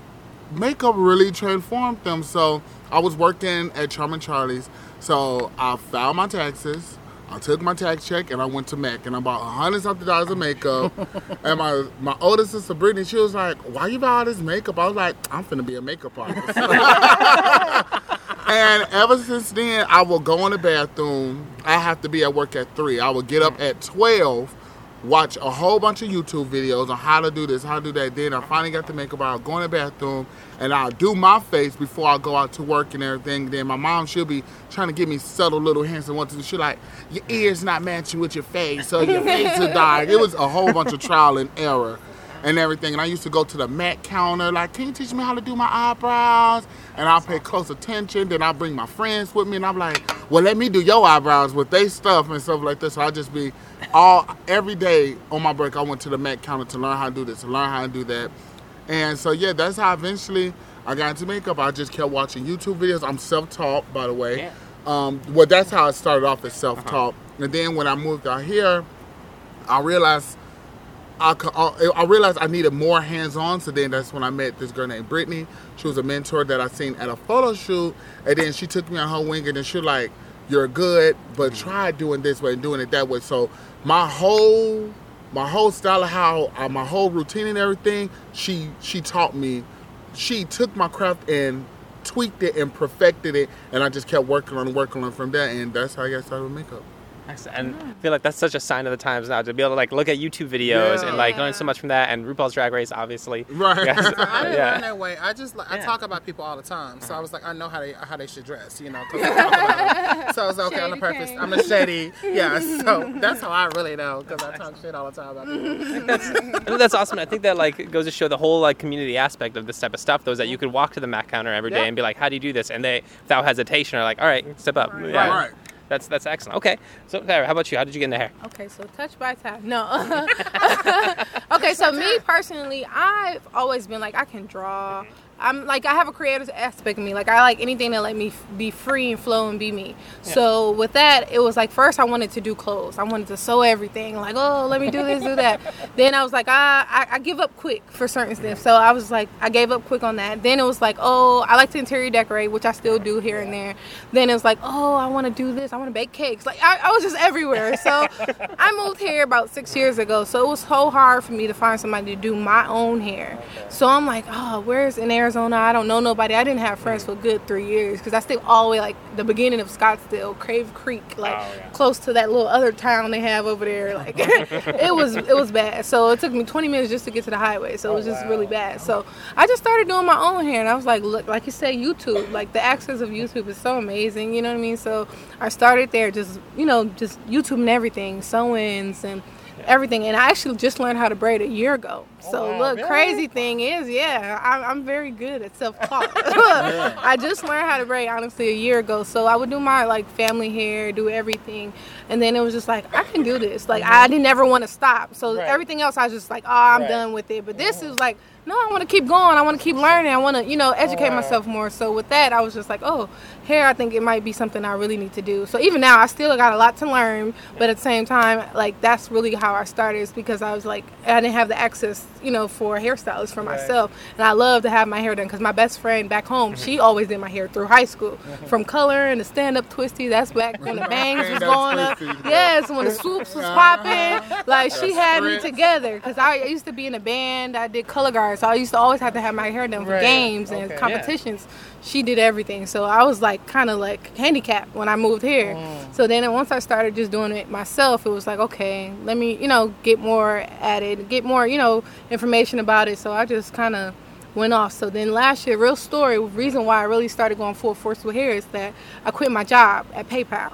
makeup really transformed them. So I was working at Charming Charlie's. So I filed my taxes. I took my tax check and I went to Mac and I bought a hundred something dollars of makeup. [LAUGHS] and my my older sister Brittany, she was like, "Why you buy all this makeup?" I was like, "I'm finna be a makeup artist." [LAUGHS] and ever since then, I will go in the bathroom. I have to be at work at three. I will get up at twelve, watch a whole bunch of YouTube videos on how to do this, how to do that. Then I finally got the makeup. I'll go in the bathroom and I'll do my face before I go out to work and everything. Then my mom, she'll be trying to give me subtle little hints and what to do. She like, your ears not matching with your face, so your face is [LAUGHS] dark. It was a whole bunch of trial and error and everything. And I used to go to the MAC counter, like, can you teach me how to do my eyebrows? And I'll pay close attention. Then I'll bring my friends with me, and I'm like, well, let me do your eyebrows with they stuff and stuff like this. So I just be all every day on my break. I went to the MAC counter to learn how to do this, to learn how to do that. And so yeah, that's how eventually I got into makeup. I just kept watching YouTube videos. I'm self-taught, by the way. Yeah. Um, well, that's how it started off as self-taught. And then when I moved out here, I realized I, I I realized I needed more hands-on. So then that's when I met this girl named Brittany. She was a mentor that I seen at a photo shoot, and then she took me on her wing, and then she was like, "You're good, but try doing this way and doing it that way." So my whole my whole style of how uh, my whole routine and everything, she she taught me. She took my craft and tweaked it and perfected it, and I just kept working on working on it from there, and that's how I got started with makeup. Excellent. And I feel like that's such a sign of the times now to be able to like look at YouTube videos Yeah. and like learn so much from that and RuPaul's Drag Race, obviously. [LAUGHS] Right. Yes. I didn't Yeah. learn that way. I just like I talk about people all the time, so I was like, I know how they how they should dress, you know. 'cause [LAUGHS] I talk about it. So I was like, okay, I'm the Shady purpose. Kane. I'm a shady, [LAUGHS] yeah. So that's how I really know because I talk shit all the time about people. I think that's awesome. I think that like goes to show the whole like community aspect of this type of stuff. Though is that you could walk to the Mac counter every day Yeah. and be like, "How do you do this?" And they, without hesitation, are like, "All right, step up." Right. Yeah. Right. That's that's excellent. Okay, so Clara, how about you? How did you get in the hair? Okay, so touch by tap. No. [LAUGHS] okay, so me personally, I've always been like I can draw. Mm-hmm. I'm like I have a creative aspect of me. Like I like anything that let me f- be free and flow and be me. So with that, it was like first I wanted to do clothes. I wanted to sew everything. Like oh, let me do this, do that. [LAUGHS] then I was like I, I I give up quick for certain stuff. So I was like I gave up quick on that. Then it was like oh I like to interior decorate, which I still do here and there. Then it was like oh I want to do this. I want to bake cakes. Like I, I was just everywhere. So I [LAUGHS] moved here about six years ago. So it was so hard for me to find somebody to do my own hair. So I'm like oh where's in Arizona? I don't know nobody. I didn't have friends for a good three years because I stayed all the way like the beginning of Scottsdale, Cave Creek, oh, like Oh, yeah. close to that little other town they have over there. [LAUGHS] Like [LAUGHS] it was it was bad. So it took me 20 minutes just to get to the highway. So it oh, was just really bad. So I just started doing my own hair and I was like, look, like you said, YouTube, like the access of YouTube is so amazing. You know what I mean? So I started there, just you know, just YouTube and everything, sew-ins and everything. And I actually just learned how to braid a year ago. Oh, so wow, look, really? crazy thing is, yeah, I'm, I'm very good at self-taught. [LAUGHS] [LAUGHS] I just learned how to braid honestly a year ago. So I would do my like family hair, do everything, and then it was just like I can do this. Like mm-hmm. I didn't ever want to stop. So Right. everything else, I was just like, oh, I'm Right. done with it. But this mm-hmm. is like, no, I want to keep going. I want to keep learning. I want to, you know, educate wow. myself more. So with that, I was just like, oh, hair. I think it might be something I really need to do. So even now, I still got a lot to learn. But at the same time, like that's really how I started. Is because I was like, I didn't have the access, you know, for a hairstylist for myself, and I love to have my hair done because my best friend back home, she always did my hair through high school, from coloring the stand up twisty. That's back when the [LAUGHS] bangs was going up. Yes, when the swoops was [LAUGHS] popping. Like she had me together because I used to be in a band. I did color guard, so I used to always have to have my hair done for Right. games Okay, and yeah. competitions. She did everything, so I was like kind of like handicapped when I moved here. Mm. So then once I started just doing it myself, it was like okay, let me you know get more at it, get more you know information about it. So I just kind of went off. So then last year, real story, reason why I really started going full force with hair is that I quit my job at PayPal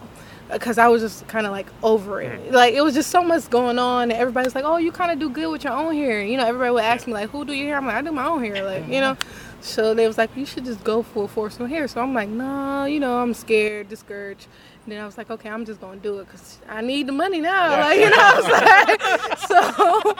because I was just kind of like over it. Mm. Like it was just so much going on. And everybody's like, "Oh, you kind of do good with your own hair." You know, everybody would ask me like, "Who do your hair?" I'm like, "I do my own hair." Like you know. Mm-hmm. So they was like, "You should just go full force with hair." So I'm like, "No, you know, I'm scared, discouraged." And then I was like, "Okay, I'm just gonna do it because I need the money now." Like you know, what I'm saying? so.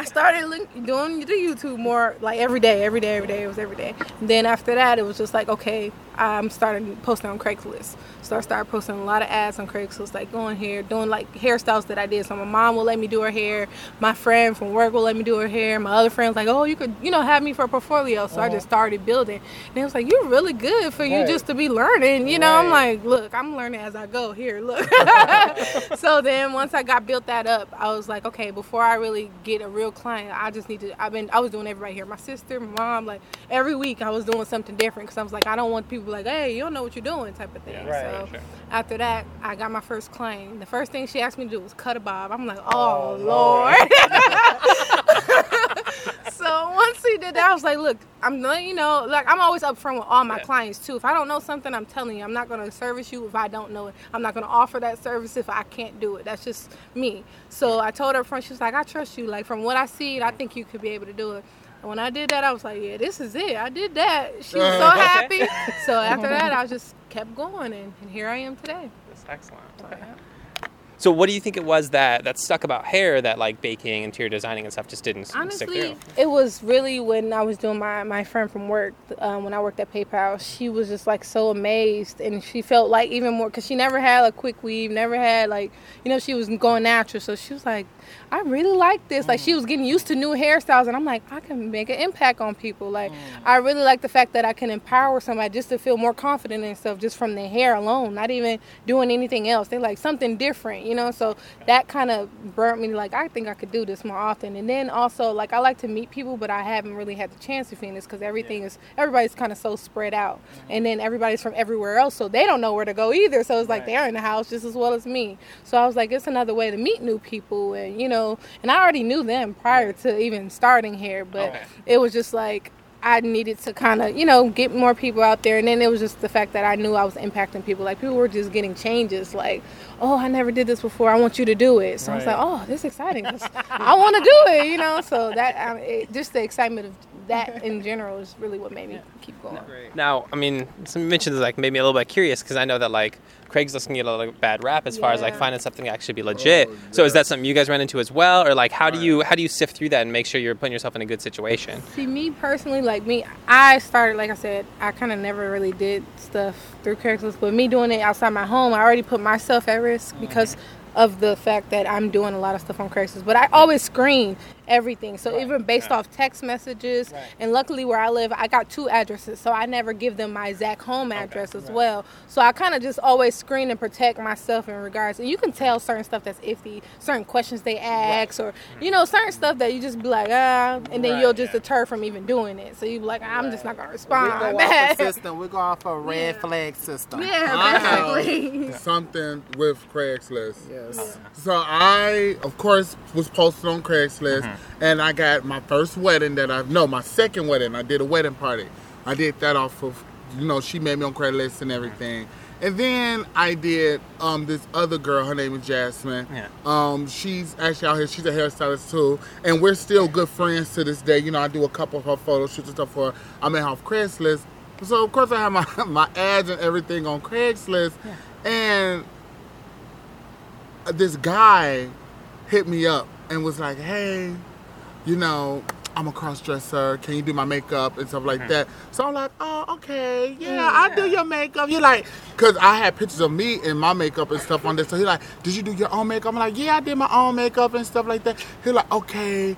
I started doing the YouTube more like every day, every day, every day. It was every day. And then after that, it was just like, okay, I'm starting posting on Craigslist. So I started posting a lot of ads on Craigslist, like going here, doing like hairstyles that I did. So my mom will let me do her hair. My friend from work will let me do her hair. My other friends like, oh, you could, you know, have me for a portfolio. So I just started building. And it was like, you're really good for you Uh-huh. Right. just to be learning. You know, I'm like, look, I'm learning as I go. Here, look. [LAUGHS] [LAUGHS] so then once I got built that up, I was like, okay, before I really get a real client, I just need to. I've been, I was doing everybody here. My sister, my mom, like every week I was doing something different because I was like, I don't want people be like, "Hey, you don't know what you're doing," type of thing. Yeah, right, so sure. after that, I got my first client. The first thing she asked me to do was cut a bob. I'm like, "Oh, oh Lord." [LAUGHS] [LAUGHS] so once he did that, I was like, "Look, I'm not, you know, like I'm always upfront with all my Yeah. clients too. If I don't know something, I'm telling you, I'm not going to service you if I don't know it. I'm not going to offer that service if I can't do it. That's just me. So I told her up front, she was like, I trust you. Like from what I see, I think you could be able to do it. And when I did that, I was like, yeah, this is it. I did that. She was so happy. so [LAUGHS] after that, I just kept going, and, and here I am today. That's excellent. So, Okay. yeah. So, what do you think it was that that stuck about hair that like baking, interior designing, and stuff just didn't s- stick Honestly, through? it was really when I was doing my, my friend from work, um, when I worked at PayPal, she was just like so amazed and she felt like even more, because she never had a quick weave, never had like, you know, she was going natural. So she was like, I really like this. Like she mm. was getting used to new hairstyles and I'm like, I can make an impact on people. Like mm. I really like the fact that I can empower somebody just to feel more confident in stuff just from their hair alone, not even doing anything else. They like something different, you know? So that kind of burnt me like I think I could do this more often. And then also like I like to meet people, but I haven't really had the chance to finish because everything is everybody's kind of so spread out. And then everybody's from everywhere else, so they don't know where to go either. So it's like they're in the house just as well as me. So I was like, it's another way to meet new people, and you know, and I already knew them prior to even starting here, but Okay. it was just like I needed to kind of, you know, get more people out there. And then it was just the fact that I knew I was impacting people. Like people were just getting changes. Like, oh, I never did this before. I want you to do it. So I was like, oh, this is exciting. I want to do it, you know. So that um, it, just the excitement of that [LAUGHS] in general is really what made me keep going. Now, I mean, some mentions like made me a little bit curious because I know that like Craigslist can get a little bad rap as far as like finding something that actually be legit. Oh, So is that something you guys run into as well, or like how do you how do you sift through that and make sure you're putting yourself in a good situation? See, me personally, like me, I started, like I said, I kind of never really did stuff through Craigslist, but me doing it outside my home, I already put myself at risk mm-hmm. because of the fact that I'm doing a lot of stuff on Craigslist. But I always screen everything. So even based off text messages, and luckily where I live, I got two addresses, so I never give them my exact home address as well. So I kind of just always screen and protect myself in regards. And you can tell certain stuff that's iffy, certain questions they ask, or you know, certain stuff that you just be like, ah, and then Right, you'll just yeah. deter from even doing it. So you be like, I'm just not gonna respond. We respond. go off a [LAUGHS] system. We go off a red Yeah. flag system. yeah, basically. [LAUGHS] something with Craigslist. Yes. So I, of course, was posted on Craigslist, and I got my first wedding that I no, my second wedding. I did a wedding party. I did that off of, you know, she made me on Craigslist and everything. And then I did um, this other girl. Her name is Jasmine. Yeah. Um, she's actually out here. She's a hairstylist too, and we're still good friends to this day. You know, I do a couple of her photo shoots and stuff for her. I met her off Craigslist. So of course I have my [LAUGHS] my ads and everything on Craigslist, yeah. and this guy hit me up and was like, "Hey, you know, I'm a cross dresser. Can you do my makeup and stuff like hmm. that?" So I'm like, "Oh, okay, yeah, I'll do your makeup." He like, cause I had pictures of me in my makeup and stuff on there. So he's like, "Did you do your own makeup?" I'm like, "Yeah, I did my own makeup and stuff like that." He's like, "Okay."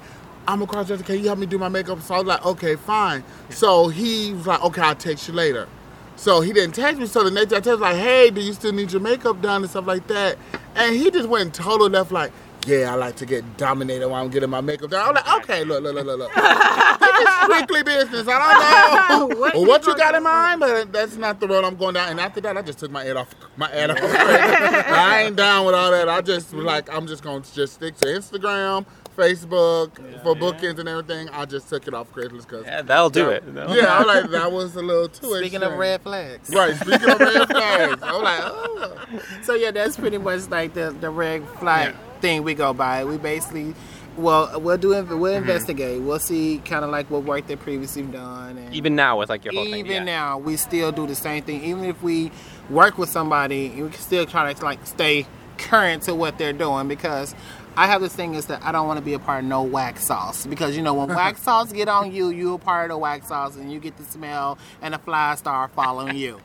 I'm a cross dresser. Can you help me do my makeup? So I was like, okay, fine. So he was like, okay, I'll text you later. So he didn't text me. So the next day I text like, hey, do you still need your makeup done and stuff like that? And he just went total left like, yeah, I like to get dominated while I'm getting my makeup done. I'm like, okay, look, look, look, look, look. this [LAUGHS] is strictly business. I don't know What [LAUGHS] what, you you got in mind, but that's not the road I'm going down. And after that, I just took my ad off. My ad off. [LAUGHS] I ain't down with all that. I just was like, I'm just going to just stick to Instagram, Facebook for bookings and everything. I just took it off Craigslist because Yeah, that'll do yeah, it. Yeah, I'm like that was a little too. Speaking of red flags. right? Speaking of red flags, I'm like, oh. So yeah, that's pretty much like the the red flag thing we go by. We basically, well, we'll do it. we'll Mm-hmm. investigate. We'll see kind of like what work they previously done. And Even now with like your whole even thing. yeah. now, we still do the same thing. Even if we work with somebody, we can still try to like stay current to what they're doing because. I have this thing is that I don't want to be a part of no wax sauce because you know when [LAUGHS] wax sauce get on you, you a part of the wax sauce and you get the smell and a fly star following you,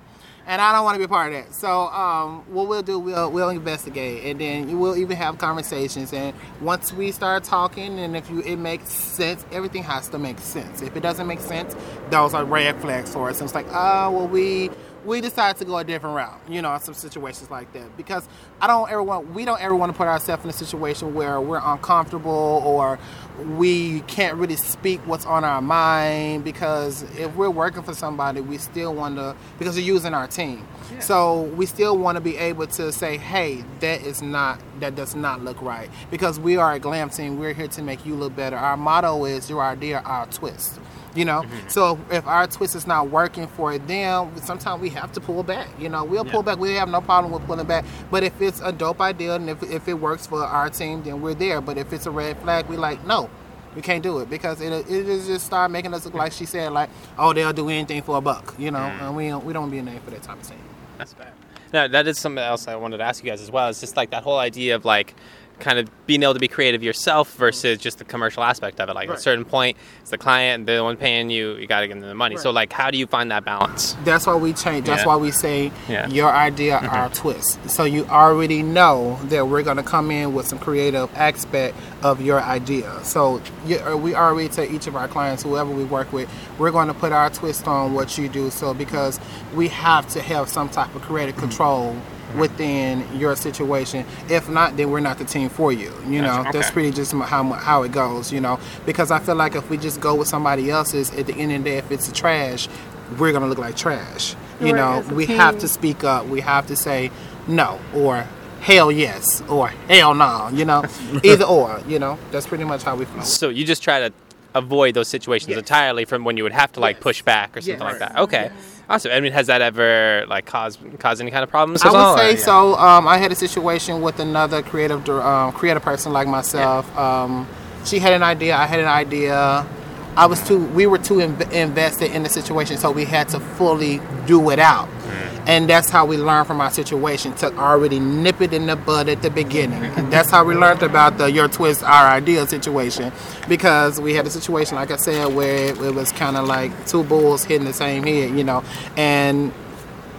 and I don't want to be a part of that. So um, what we'll do, we'll we'll investigate and then we'll even have conversations. And once we start talking, and if you it makes sense, everything has to make sense. If it doesn't make sense, those are red flags for us. And it's like, oh well, we we decided to go a different route, you know, in some situations like that. Because I don't ever want, we don't ever want to put ourselves in a situation where we're uncomfortable or we can't really speak what's on our mind. Because if we're working for somebody, we still want to, because they're using our team. So we still want to be able to say, hey, that is not, that does not look right. Because we are a glam team, we're here to make you look better. Our motto is your idea, our twist you know Mm-hmm. so if our twist is not working for them sometimes we have to pull back you know we'll pull back we have no problem with pulling back but if it's a dope idea and if, if it works for our team then we're there but if it's a red flag we like no we can't do it because it it is just start making us look like she said like oh they'll do anything for a buck you know Mm. and we don't we don't be a name for that type of thing That's bad. now that is something else I wanted to ask you guys as well. It's just like that whole idea of like kind of being able to be creative yourself versus just the commercial aspect of it. Like at a certain point, it's the client, they're the one paying you, you got to give them the money. So like, how do you find that balance? That's why we change. That's Yeah. why we say Yeah. Mm-hmm. your idea, our twist. So you already know that we're going to come in with some creative aspect of your idea. So you, uh, we already tell each of our clients, whoever we work with, we're going to put our twist on what you do. So because we have to have some type of creative control Mm-hmm. within your situation. If not, then we're not the team for you. You know, Gotcha. that's pretty just how how it goes. You know, because I feel like if we just go with somebody else's, at the end of the day, if it's trash, we're gonna look like trash. You Right, know, as a we have to speak up. We have to say no or hell yes or hell no. You know, [LAUGHS] either or. You know, that's pretty much how we flow. So you just try to avoid those situations Yes. entirely from when you would have to like Yes. push back or something Yes. like that. Okay. Awesome. I mean, has that ever like caused caused any kind of problems? I at all, would say or- so. Um, I had a situation with another creative um, creative person like myself. Um, she had an idea. I had an idea. I was too. We were too inv- invested in the situation, so we had to fully do it out. Mm. And that's how we learned from our situation. To already nip it in the bud at the beginning. And that's how we learned about the your twist, our idea situation, because we had a situation, like I said, where it, it was kind of like two bulls hitting the same head, you know, and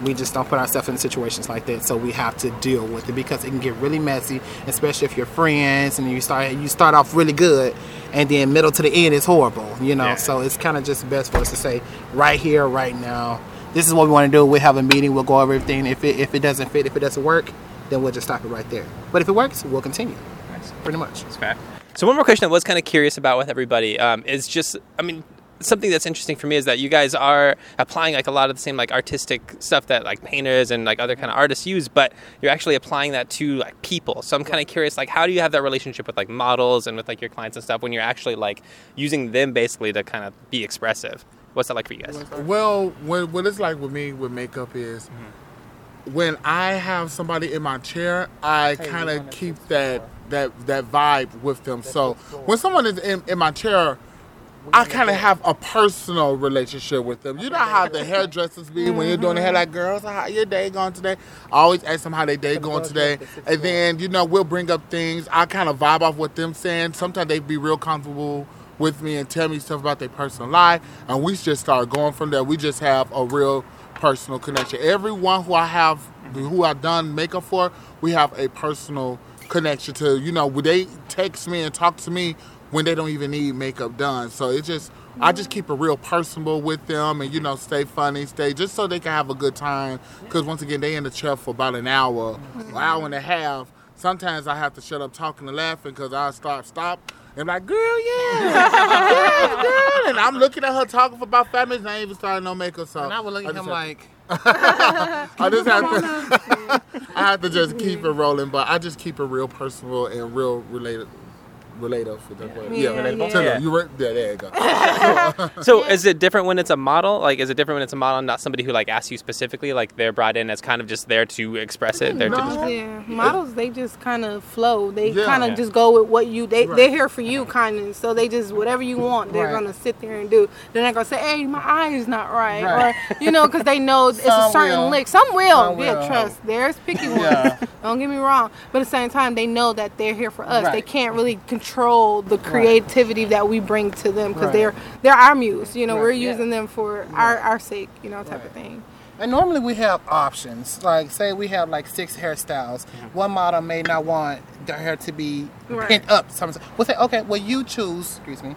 we just don't put ourselves in situations like that so we have to deal with it because it can get really messy especially if you're friends and you start you start off really good and then middle to the end is horrible you know Yeah. so it's kind of just best for us to say right here right now this is what we want to do we'll have a meeting we'll go over everything if it if it doesn't fit if it doesn't work then we'll just stop it right there but if it works we'll continue nice. pretty much Okay. So one more question I was kind of curious about with everybody um, is just, I mean, something that's interesting for me is that you guys are applying like a lot of the same like artistic stuff that like painters and like other kind of artists use, but you're actually applying that to like people. So I'm kind of curious, like, how do you have that relationship with like models and with like your clients and stuff when you're actually like using them basically to kind of be expressive? What's that like for you guys? Well, what, what it's like with me with makeup is when I have somebody in my chair, I kind of keep that that that vibe with them. So when someone is in, in my chair, I kind of have a personal relationship with them. You know how the hairdressers be when you're doing the hair, like girls, how your day going today? I always ask them how their day going today, and then you know we'll bring up things. I kind of vibe off what them saying. Sometimes they be real comfortable with me and tell me stuff about their personal life, and we just start going from there. We just have a real personal connection. Everyone who I have, who I've done makeup for, we have a personal connection to. You know, they text me and talk to me when they don't even need makeup done. So it just, I just keep it real personable with them, and you know, stay funny, stay just so they can have a good time. Because once again, they in the chair for about an hour, an hour and a half. Sometimes I have to shut up talking and laughing because I start stop. And like, girl, yeah, [LAUGHS] yeah, girl. And I'm looking at her talking for about five minutes. And I ain't even started no makeup. So and i would looking at him like [LAUGHS] I just have to. [LAUGHS] I have to just keep it rolling, but I just keep it real personal and real related. Related for the word. Yeah, relatable. yeah. Tell her, You right there. There you go. [LAUGHS] [LAUGHS] So is it different when it's a model? Like, is it different when it's a model, and not somebody who like asks you specifically? Like they're brought in as kind of just there to express it. They're to just, Yeah, models they just kind of flow. They Yeah. kind of Yeah. just go with what you. They Right. they're here for you, kind of. So they just whatever you want, they're Right. gonna sit there and do. They're not gonna say, "Hey, my eye is not right," Right. or you know, because they know it's a certain will. lick. Some will, Some yeah, will. trust. There's picky ones. Yeah. Don't get me wrong, but at the same time, they know that they're here for us. They can't really control the creativity that we bring to them because Right. they're they're our muse. You know, Right. we're Yeah. using them for our our sake. You know, type of thing. And normally we have options. Like say we have like six hairstyles. Mm-hmm. One model may not want their hair to be Right. pinned up. Some we'll say, okay, well you choose. Excuse me.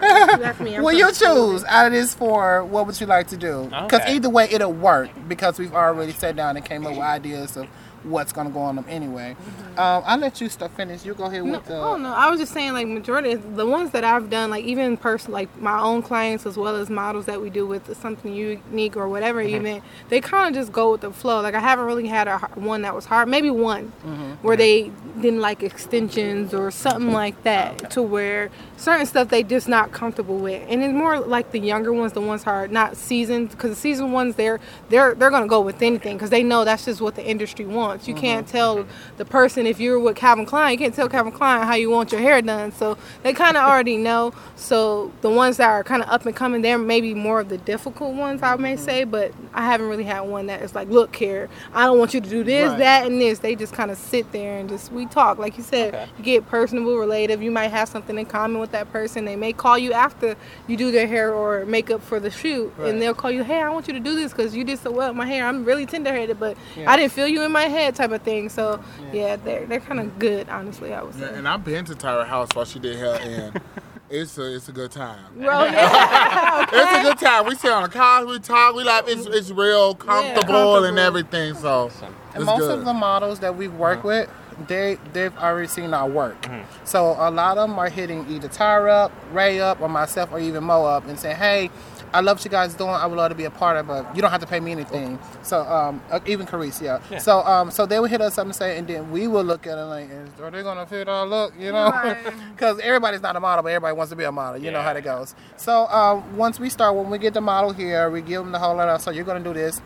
That's me. I'm [LAUGHS] When from you choose out of this four, what would you like to do? Because Okay. either way, it'll work because we've already sat down and came up with ideas of what's going to go on them anyway. Mm-hmm. Um, I'll let you start finish. You go ahead No, with the. oh no, I was just saying like majority of the ones that I've done, like even person like my own clients as well as models that we do with something unique or whatever mm-hmm. even, they kind of just go with the flow. Like I haven't really had a one that was hard, maybe one mm-hmm. where they didn't like extensions or something like that to where certain stuff they just not comfortable with. And it's more like the younger ones, the ones are not seasoned because the seasoned ones they're they're they're going to go with anything because they know that's just what the industry wants. You can't mm-hmm, tell mm-hmm. the person if you're with Calvin Klein, you can't tell Calvin Klein how you want your hair done. So they kind of already know. So the ones that are kind of up and coming, they're maybe more of the difficult ones, I may mm-hmm. say. But I haven't really had one that is like, look here, I don't want you to do this, Right. that, and this. They just kind of sit there and just we talk, like you said, Okay. you get personable, relative. You might have something in common with that person. They may call you after you do their hair or makeup for the shoot, Right. and they'll call you, hey, I want you to do this because you did so well with my hair. I'm really tenderheaded, but Yeah. I didn't feel you in my head, type of thing. So yeah, they're they're kind of good, honestly. I would say. Yeah, and I've been to Tyra house while she did hair, and [LAUGHS] it's a it's a good time. Bro, yeah. [LAUGHS] It's a good time. We sit on the couch, we talk, we like it's it's real comfortable and comfortable. everything. So And it's most good. of the models that we've worked with, they they've already seen our work. Mm-hmm. So a lot of them are hitting either Tyra up, Ray up, or myself, or even Mo up, and saying, "Hey, I love what you guys doing. I would love to be a part of it, but you don't have to pay me anything." So um, uh, even Caresse, yeah. Yeah. So um, so they would hit us up and say, and then we will look at it like, "Is- "Are they gonna fit our look?" You know, Right. [LAUGHS] because everybody's not a model, but everybody wants to be a model. You know how that goes. So um, once we start, when we get the model here, we give them the whole letter. So you're gonna do this.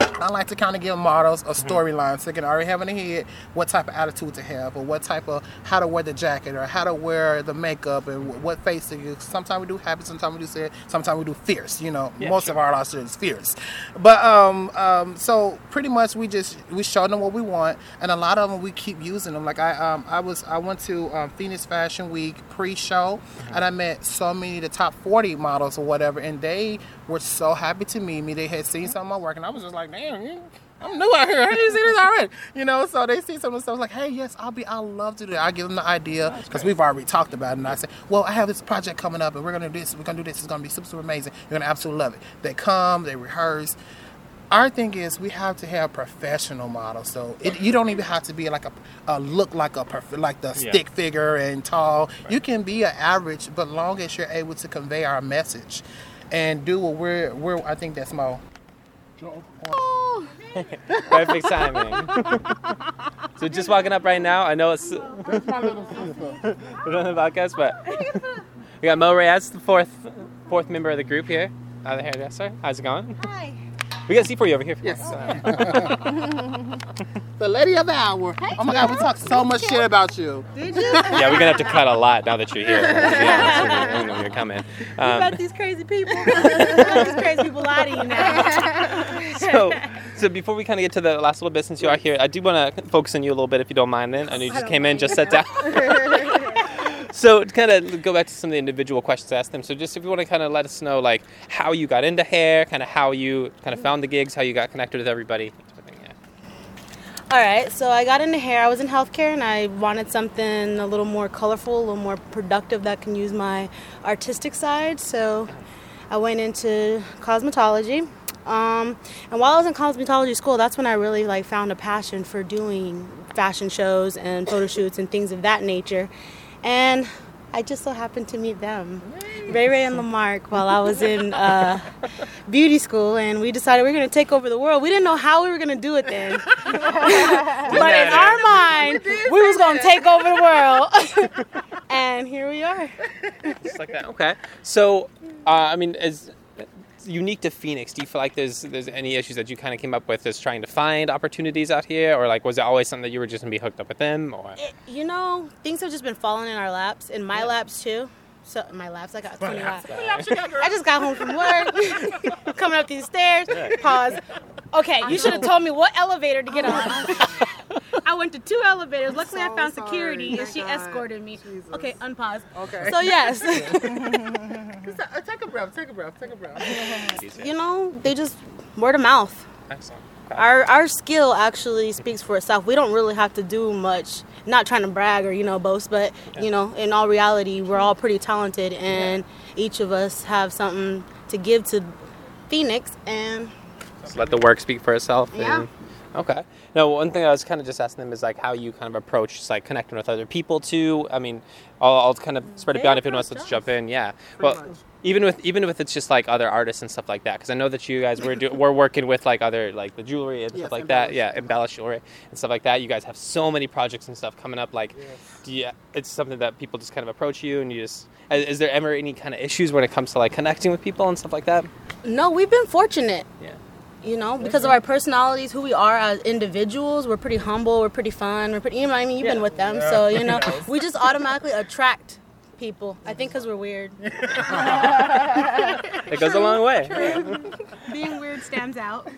I like to kind of give models a storyline so they can already have in their head what type of attitude to have or what type of how to wear the jacket or how to wear the makeup and wh- what face to use. Sometimes we do happy, sometimes we do sad, sometimes we do fierce. You know, Yeah, most sure. of our roster is fierce. But um, um, so pretty much we just we show them what we want, and a lot of them we keep using them. Like I um, I was I went to um, Phoenix Fashion Week pre-show, and I met so many of the top 40 models or whatever, and they were so happy to meet me. They had seen some of my work, and I was just like, damn. you- I'm new out here. Do you see this already? You know, so they see some of the stuff like, hey, yes, I'll be, I'll love to do that. I give them the idea because we've already talked about it. And I say, well, I have this project coming up and we're going to do this. We're going to do this. It's going to be super, super amazing. You're going to absolutely love it. They come, they rehearse. Our thing is we have to have professional models. So it, you don't even have to be like a, a look like a perf- like the Yeah. stick figure and tall. You can be an average, but long as you're able to convey our message and do what we're, we're I think that's Mo. [LAUGHS] Perfect timing. so just walking up right now. I know it's we're on the podcast, but we got Mo Reyes, the fourth fourth member of the group here, uh, the hairdresser. How's it going? Hi. We got C4 over here. Yes. The lady of the hour. Oh my God, we talked so much shit about you. Did you? [LAUGHS] yeah, we're gonna have to cut a lot now that you're here. [LAUGHS] Yeah, I know you're coming. You Um, got these crazy people. [LAUGHS] These crazy people lie to you now. so, so before we kind of get to the last little bit, since you are here, I do want to focus on you a little bit, if you don't mind. Then I know you just don't came in, just sat down. So, to kind of go back to some of the individual questions I asked them. So, just if you want to kind of let us know, like how you got into hair, kind of how you kind of found the gigs, how you got connected with everybody. that type of thing, yeah. All right, so I got into hair. I was in healthcare and I wanted something a little more colorful, a little more productive that can use my artistic side. So I went into cosmetology. Um, and while I was in cosmetology school, that's when I really like found a passion for doing fashion shows and photo shoots and things of that nature. And I just so happened to meet them, Ray Ray and Lamark, while I was in uh, beauty school, and we decided we were going to take over the world. We didn't know how we were going to do it then, [LAUGHS] but in our mind, we was going to take over the world, [LAUGHS] and here we are. Just like that. Okay. So, uh, I mean, is it's unique to Phoenix. Do you feel like there's there's any issues that you kind of came up with just trying to find opportunities out here, or like was it always something that you were just gonna be hooked up with them, or? It, you know, things have just been falling in our laps, in my laps too. So in my laps, I got 20 laps. I just got home from work, [LAUGHS] coming up these stairs. Pause. Okay, you should have told me what elevator to get on. Oh, [LAUGHS] I went to two elevators. Luckily, I so found sorry. security, and Thank she God. escorted me. Jesus. Okay, unpause. Okay. So yes, [LAUGHS] uh, take a breath, take a breath, take a breath. you know, they just word of mouth. Excellent. Okay. Our our skill actually speaks for itself. We don't really have to do much not trying to brag or you know boast, but you know, in all reality, we're all pretty talented, and each of us have something to give to Phoenix, and Just let the work speak for itself. Yeah. and- okay. Now, one thing I was kind of just asking them is like how you kind of approach just like connecting with other people too. I mean, I'll, I'll kind of spread it beyond if anyone wants approach to jump in. Yeah. Pretty well, much. even with even with it's just like other artists and stuff like that, because I know that you guys were do, we're working with like other like the jewelry and Yes, stuff like that. Yeah, embellished jewelry and stuff like that. You guys have so many projects and stuff coming up. Like, do you, it's something that people just kind of approach you and you just. Is is there ever any kind of issues when it comes to like connecting with people and stuff like that? no, we've been fortunate. Yeah. You know, because of our personalities, who we are as individuals, we're pretty humble, we're pretty fun, we're pretty. You know, I mean, you've been with them, so you know, [LAUGHS] we just automatically attract people. I think because we're weird. [LAUGHS] It goes a long way. Being weird stands out.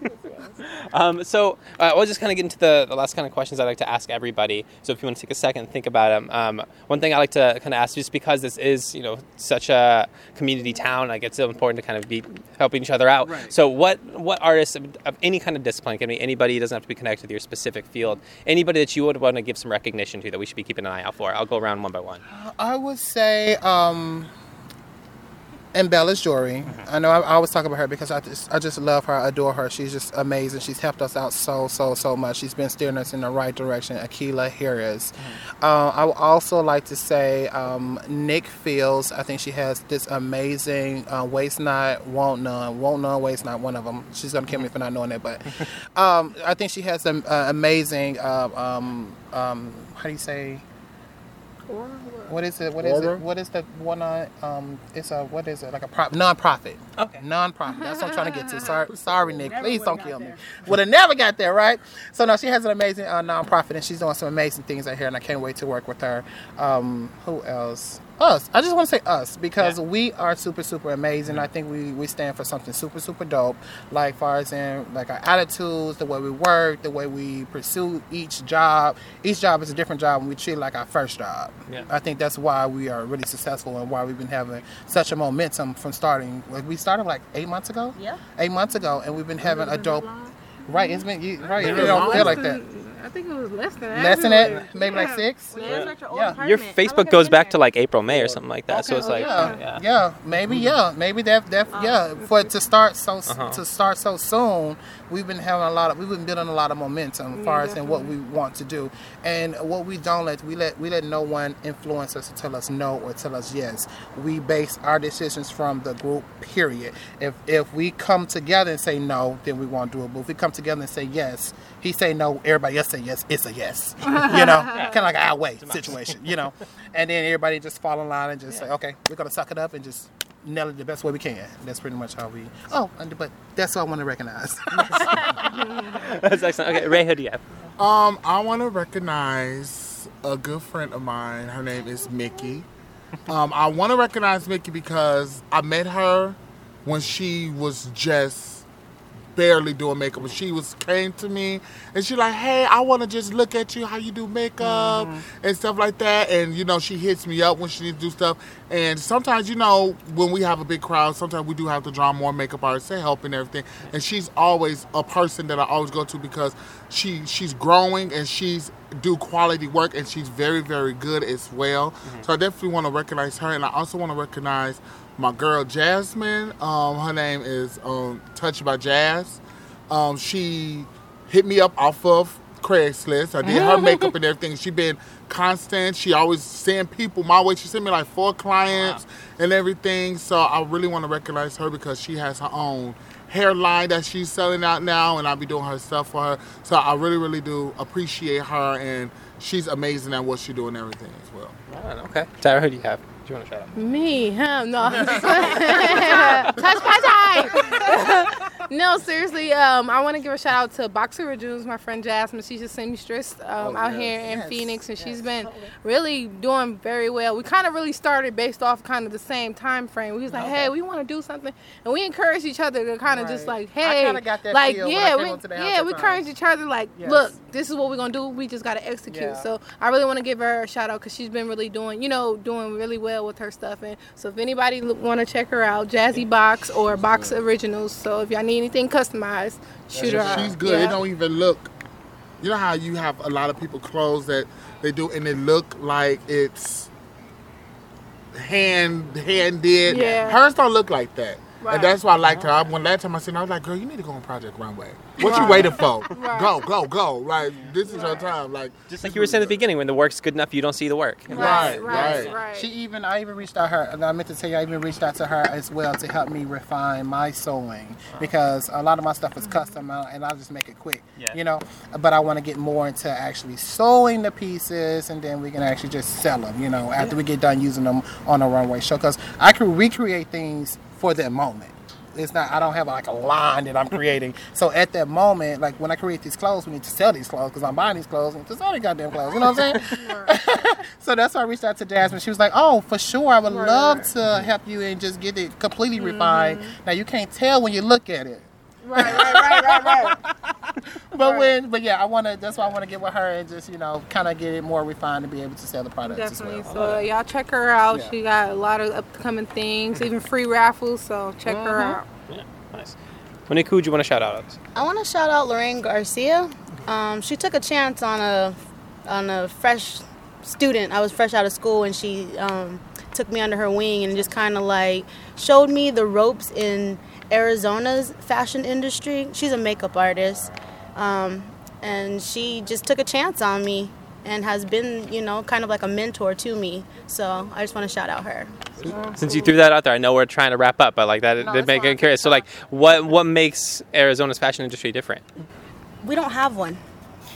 Um, so uh, we'll just kind of get into the, the last kind of questions I like to ask everybody. So if you want to take a second and think about them, um, one thing I like to kind of ask, just because this is you know such a community town, like it's so important to kind of be helping each other out. Right. So what what artists of, of any kind of discipline can be anybody it doesn't have to be connected with your specific field. Anybody that you would want to give some recognition to that we should be keeping an eye out for. I'll go around one by one. I would say um, embellished jewelry. I know I, I always talk about her because I just I just love her, I adore her. She's just amazing. She's helped us out so so so much. She's been steering us in the right direction. Akila Harris. Uh, I would also like to say um, Nick Fields. I think she has this amazing uh, waist knot, won't none, won't none waist knot. One of them. She's gonna kill me for not knowing that, but [LAUGHS] um, I think she has an uh, amazing. Uh, um, um, how do you say? What is it? What is Aura? it? What is the one on? Um, it's a what is it? Like a pro- non-profit. Okay. Non-profit. That's what I'm trying to get to. [LAUGHS] Sorry, sorry, Nick. Please don't kill me. Would have never got there, right? So now she has an amazing uh, non-profit, and she's doing some amazing things out here, and I can't wait to work with her. Um, who else? Us. I just want to say us because Yeah. we are super, super amazing. I think we, we stand for something super, super dope. Like far as in like our attitudes, the way we work, the way we pursue each job. Each job is a different job, and we treat it like our first job. Yeah. I think that's why we are really successful and why we've been having such a momentum from starting. Like we started like eight months ago. Yeah. Eight months ago, and we've been having a dope. Right, it's been you, right. It been don't feel like that. I think it was less than that. Less than that, maybe like Yeah. six. Yeah. Yeah. Your Facebook goes back to like April, May or something like that. So it's like yeah, yeah. yeah, maybe yeah, maybe that that yeah. For it to start so Uh-huh. to start so soon, we've been having a lot of we've been building a lot of momentum as far as in what we want to do, and what we don't let we let we let no one influence us to tell us no or tell us yes. We base our decisions from the group. Period. If if we come together and say no, then we won't do it. But if we come together and say yes, he say no, everybody else say yes. It's a yes. [LAUGHS] you know, kind of like our way situation. You know, and then everybody just fall in line and just say, okay, we're gonna suck it up and just nail it the best way we can. That's pretty much how we. Oh, and- but that's what I want to recognize. [LAUGHS] That's excellent. Okay, Ray, who do you have? Um, I want to recognize a good friend of mine. Her name is Mickey. Um, I want to recognize Mickey because I met her when she was just barely doing makeup. When she was came to me and she like, hey, I want to just look at you how you do makeup mm-hmm. and stuff like that. And you know, she hits me up when she needs to do stuff. And sometimes, you know, when we have a big crowd, sometimes we do have to draw more makeup artists to help and everything. And she's always a person that I always go to because she she's growing and she's do quality work and she's very very good as well. Mm-hmm. So I definitely want to recognize her, and I also want to recognize my girl Jasmine. Um, her name is um, Touched by Jazz. Um, she hit me up off of Craigslist. I did her [LAUGHS] makeup and everything. She been constant. She always send people my way. She sent me like four clients and everything. So I really want to recognize her because she has her own hairline that she's selling out now, and I'll be doing her stuff for her. So I really, really do appreciate her, and she's amazing at what she do and everything as well. Right, okay. Tyra, who do you have? Do you want to shout out? Me, huh? No. [LAUGHS] [LAUGHS] Touch my time. [LAUGHS] no, seriously. Um, I want to give a shout out to Boxer Originals, my friend Jasmine. She's a seamstress um, Oh, out yes. here in Yes, Phoenix, and she's been really doing very well. We kind of really started based off kind of the same time frame. We was like, hey, we want to do something, and we encouraged each other to kind of just Right. like, I hey, kinda got that like feel when I yeah, came we, to the yeah, we time. encouraged each other like, Yes. look, this is what we're gonna do. We just gotta execute. Yeah. So I really want to give her a shout out because she's been really doing, you know, doing really well with her stuff. And so if anybody want to check her out, Jazzy Box or Box Originals. So if y'all need anything customized, shoot her out. She's good. Yeah. It don't even look you know how you have a lot of people clothes that they do and it look like it's hand hand did. Yeah. Hers don't look like that. Right. And that's why I liked her. I, when last time I seen her, I was like, "Girl, you need to go on Project Runway. What you waiting for? [LAUGHS] Go, go, go! Like this is your time. Like Just like you were saying at the beginning, when the work's good enough, you don't see the work. Right, right, right. right. She even, I even reached out her, and I meant to tell you, I even reached out to her as well to help me refine my sewing because a lot of my stuff is custom uh, and I'll just make it quick, Yeah. you know. But I want to get more into actually sewing the pieces and then we can actually just sell them, you know, after we get done using them on a runway show because I can recreate things for that moment. It's not. I don't have like a line that I'm creating. so at that moment, like when I create these clothes, we need to sell these clothes because I'm buying these clothes and to sell the goddamn clothes. You know what I'm saying? [LAUGHS] [LAUGHS] so that's why I reached out to Jasmine. She was like, "Oh, for sure, I would love to help you and just get it completely refined." Mm-hmm. Now you can't tell when you look at it, right, right, right, right, right. [LAUGHS] but Right. when, but yeah, I want to. That's why I want to get with her and just you know kind of get it more refined to be able to sell the products Definitely. as well. So uh, y'all check her out. Yeah. She got a lot of upcoming things, even free raffles. So check her out. Yeah, nice. Monique, who would you want to shout out? I want to shout out Lorraine Garcia. Um, she took a chance on a on a fresh student. I was fresh out of school, and she um, took me under her wing and just kind of like showed me the ropes in Arizona's fashion industry. She's a makeup artist, um, and she just took a chance on me and has been, you know, kind of like a mentor to me. So I just want to shout out her. Since you threw that out there, I know we're trying to wrap up, but like that, No, did make fine. it curious. So like, what what makes Arizona's fashion industry different? We don't have one.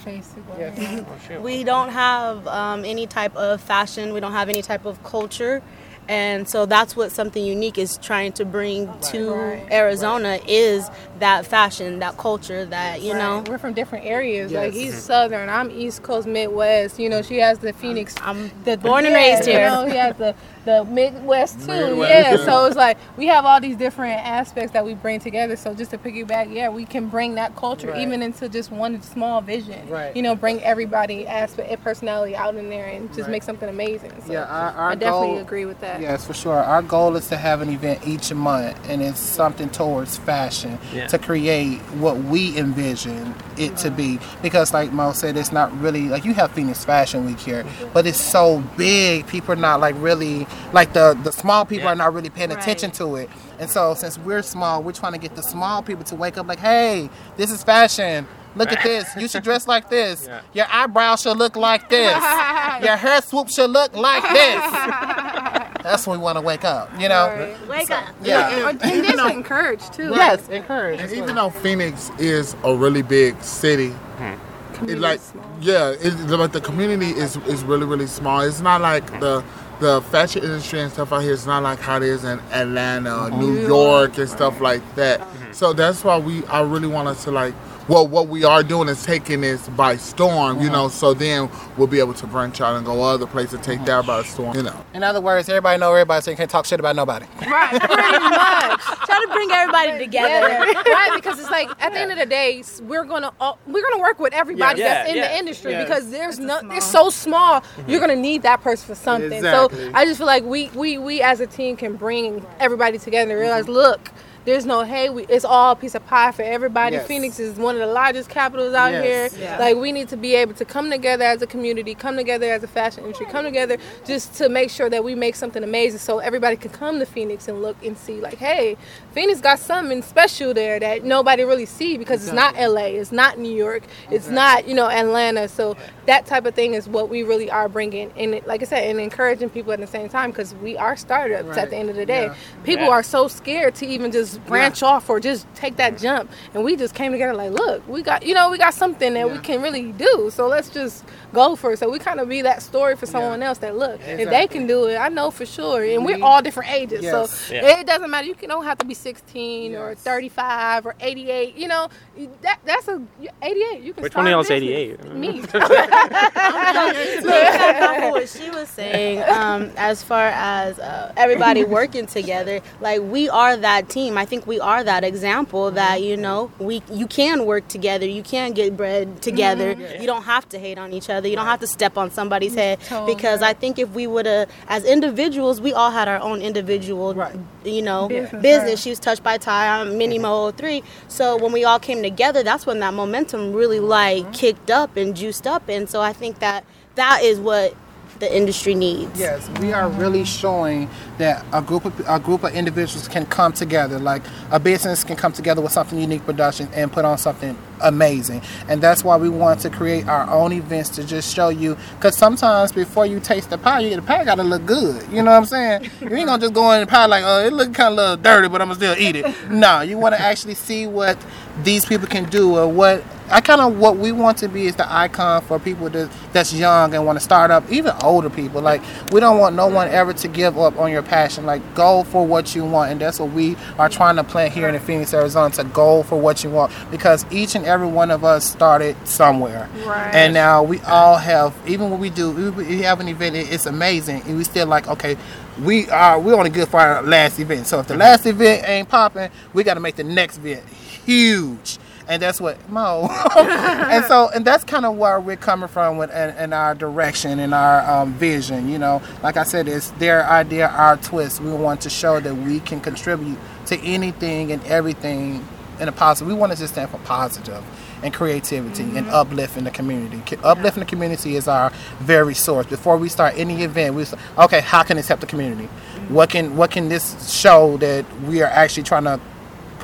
Basically. We don't have um, any type of fashion. We don't have any type of culture, and so that's what something unique is trying to bring to. Arizona is that fashion, that culture, that you know. We're from different areas. Yes. Like he's mm-hmm. southern, I'm East Coast, Midwest. You know, she has the Phoenix. I'm the born and Yeah, raised You here. know, he has the the Midwest too. Midwest, yeah. yeah. So it's like we have all these different aspects that we bring together. So just to piggyback, yeah, we can bring that culture Right. even into just one small vision. Right. You know, bring everybody aspect and personality out in there and just Right. make something amazing. So Yeah, our- our I definitely goal- agree with that. Yes, for sure. Our goal is to have an event each month, and it's something towards fashion Yeah. To create what we envision it to be. Because, like Mo said, it's not really like you have Phoenix Fashion Week here, but it's so big. People are not like really like the the small people Yeah. are not really paying Right. attention to it. And so, since we're small, we're trying to get the small people to wake up like, hey, this is fashion. Look at this. You should dress like this. [LAUGHS] Yeah. Your eyebrows should look like this. [LAUGHS] Your hair swoop should look like this. [LAUGHS] That's when we want to wake up, you know? Right. Wake up. Yeah. And then to encourage too. Yes, encourage. And even though Phoenix is a really big city, hmm. it like yeah, it, but the community is is really really small. It's not like hmm. the the fashion industry and stuff out here. It's not like how it is in Atlanta, or New mm-hmm. York, and stuff like that. Mm-hmm. So that's why we I really want us to like. Well, what we are doing is taking this by storm, you mm-hmm. know. So then we'll be able to branch out and go other places, and take mm-hmm. that by storm, you know. In other words, everybody know everybody, so you can't talk shit about nobody. Right, pretty much. [LAUGHS] Try to bring everybody together. Yeah, right. Because it's like at the end of the day, we're gonna all, we're gonna work with everybody Yeah, that's in yeah, the industry yeah. because there's no they're so small. Mm-hmm. You're gonna need that person for something. Exactly. So I just feel like we we we as a team can bring everybody together and realize, look. There's no hey, we, it's all a piece of pie for everybody. Yes. Phoenix is one of the largest capitals out Yes. here. Yeah. Like we need to be able to come together as a community, come together as a fashion industry, come together just to make sure that we make something amazing so everybody can come to Phoenix and look and see like, hey, Phoenix got something special there that nobody really see because it's not LA, it's not New York, it's not, you know, Atlanta. So that type of thing is what we really are bringing and it, like I said, and encouraging people at the same time because we are startups Right. at the end of the day. Yeah. People Yeah. are so scared to even just branch off or just take that jump. And we just came together like, look, we got, you know, we got something that we can really do. So let's just go for it. So we kind of be that story for someone else that look, if they can do it, I know for sure. And we're all different ages. Yes. So Yeah. it doesn't matter. You can, don't have to be 16 or Yes. 35 or 88. You know, that that's a 88. You can Which one of a y'all's business. 88? [LAUGHS] Me. [LAUGHS] off of what she was saying, um, as far as uh, everybody working together, like we are that team. I think we are that example that you know we you can work together, you can get bread together. Mm-hmm. You don't have to hate on each other. You don't have to step on somebody's mm, head Totally because I think if we would have, as individuals, we all had our own individual, Right. you know, Business, business. right. She was touched by Ty. I'm Mini Mo 3. So when we all came together, that's when that momentum really like mm-hmm. kicked up and juiced up. And so I think that that is what the industry needs. Yes, we are really showing that a group of a group of individuals can come together. Like a business can come together with something unique production and put on something amazing. And that's why we want to create our own events to just show you. Because sometimes before you taste the pie, you get the pie got to look good. You know what I'm saying? you ain't gonna just go in the pie like, oh, it look kind of a little dirty, but I'm gonna still eat it. [LAUGHS] no, you want to actually see what these people can do or what I kind of what we want to be is the icon for people that that's young and want to start up, even older people. Like we don't want no one ever to give up on your passion. Like go for what you want, and that's what we are trying to plant here in the Phoenix, Arizona. To go for what you want, because each and every one of us started somewhere, Right. and now we all have. Even when we do, we, have an event, it's amazing, and we still like okay. We are we only good for our last event. So if the last event ain't popping, we got to make the next event huge and that's what Mo. [LAUGHS] and so, and that's kind of where we're coming from with in, in our direction and our um, vision. You know, like I said, it's their idea, our twist. We want to show that we can contribute to anything and everything in a positive. We want to just stand for positive and creativity and uplifting the community. Ki- Uplifting the community is our very source. Before we start any event, we say, okay, how can this help the community? What can what can this show that we are actually trying to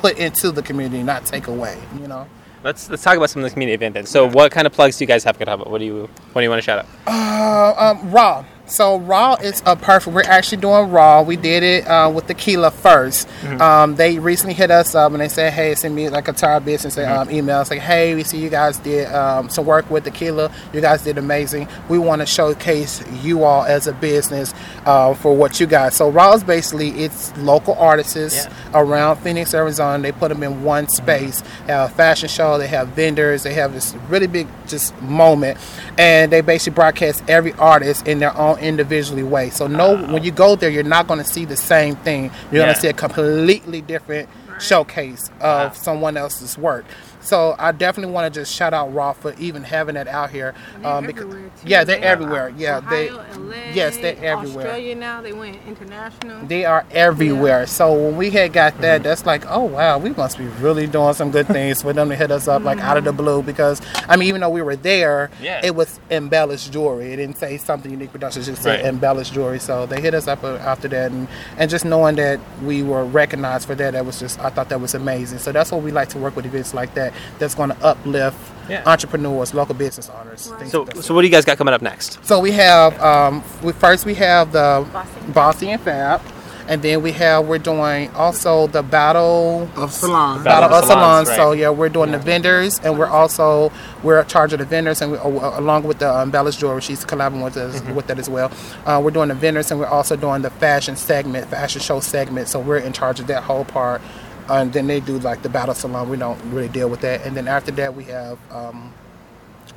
put into the community, not take away. You know. Let's let's talk about some of the community event then. So, what kind of plugs do you guys have coming up? What do you what do you want to shout out? Uh, um, raw. So raw is a perfect. We're actually doing raw. We did it uh, with tequila 1st Um, they recently hit us up and they said, "Hey, send me like a entire business um, email. It's like, hey, we see you guys did um, some work with tequila. You guys did amazing. We want to showcase you all as a business uh, for what you guys. So raw is basically it's local artists Yeah. around Phoenix, Arizona. They put them in one space. They have a fashion show. They have vendors. They have this really big just moment, and they basically broadcast every artist in their own individually way. So no, when you go there, you're not going to see the same thing. You're Yeah. going to see a completely different showcase of Wow. someone else's work. So I definitely want to just shout out Raw for even having that out here. Um, They're becau- everywhere, too. yeah, they're They're everywhere. Yeah, they. Ohio, LA, yes, they're everywhere. Australia now, they went international. They are everywhere. So when we had got that, that's like, oh wow, we must be really doing some good things for them to hit us up like out of the blue. Because I mean, even though we were there, Yeah. it was embellished jewelry. It didn't say something unique productions, it just said Right. embellished jewelry. So they hit us up uh, after that, and, and just knowing that we were recognized for that, that was just I thought that was amazing. So that's what we like to work with events like that. That's going to uplift Yeah. entrepreneurs, local business owners. things So, like so what do you guys got coming up next? So we have um, we first we have the Bossy and Fab, and then we have we're doing also the battle Of salon. Battle battle of of salons, salons. So yeah, we're doing the vendors, and we're also we're in charge of the vendors, and we, uh, along with the um, embellished jewelry, she's collaborating with us with that as well. Uh, we're doing the vendors, and we're also doing the fashion segment, fashion show segment. So we're in charge of that whole part. And then they do like the battle salon. We don't really deal with that. And then after that, we have um,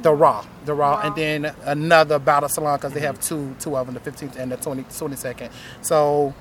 the raw, the raw, and then another battle salon because they have two, two of them, the 15th and the 20, 22nd. So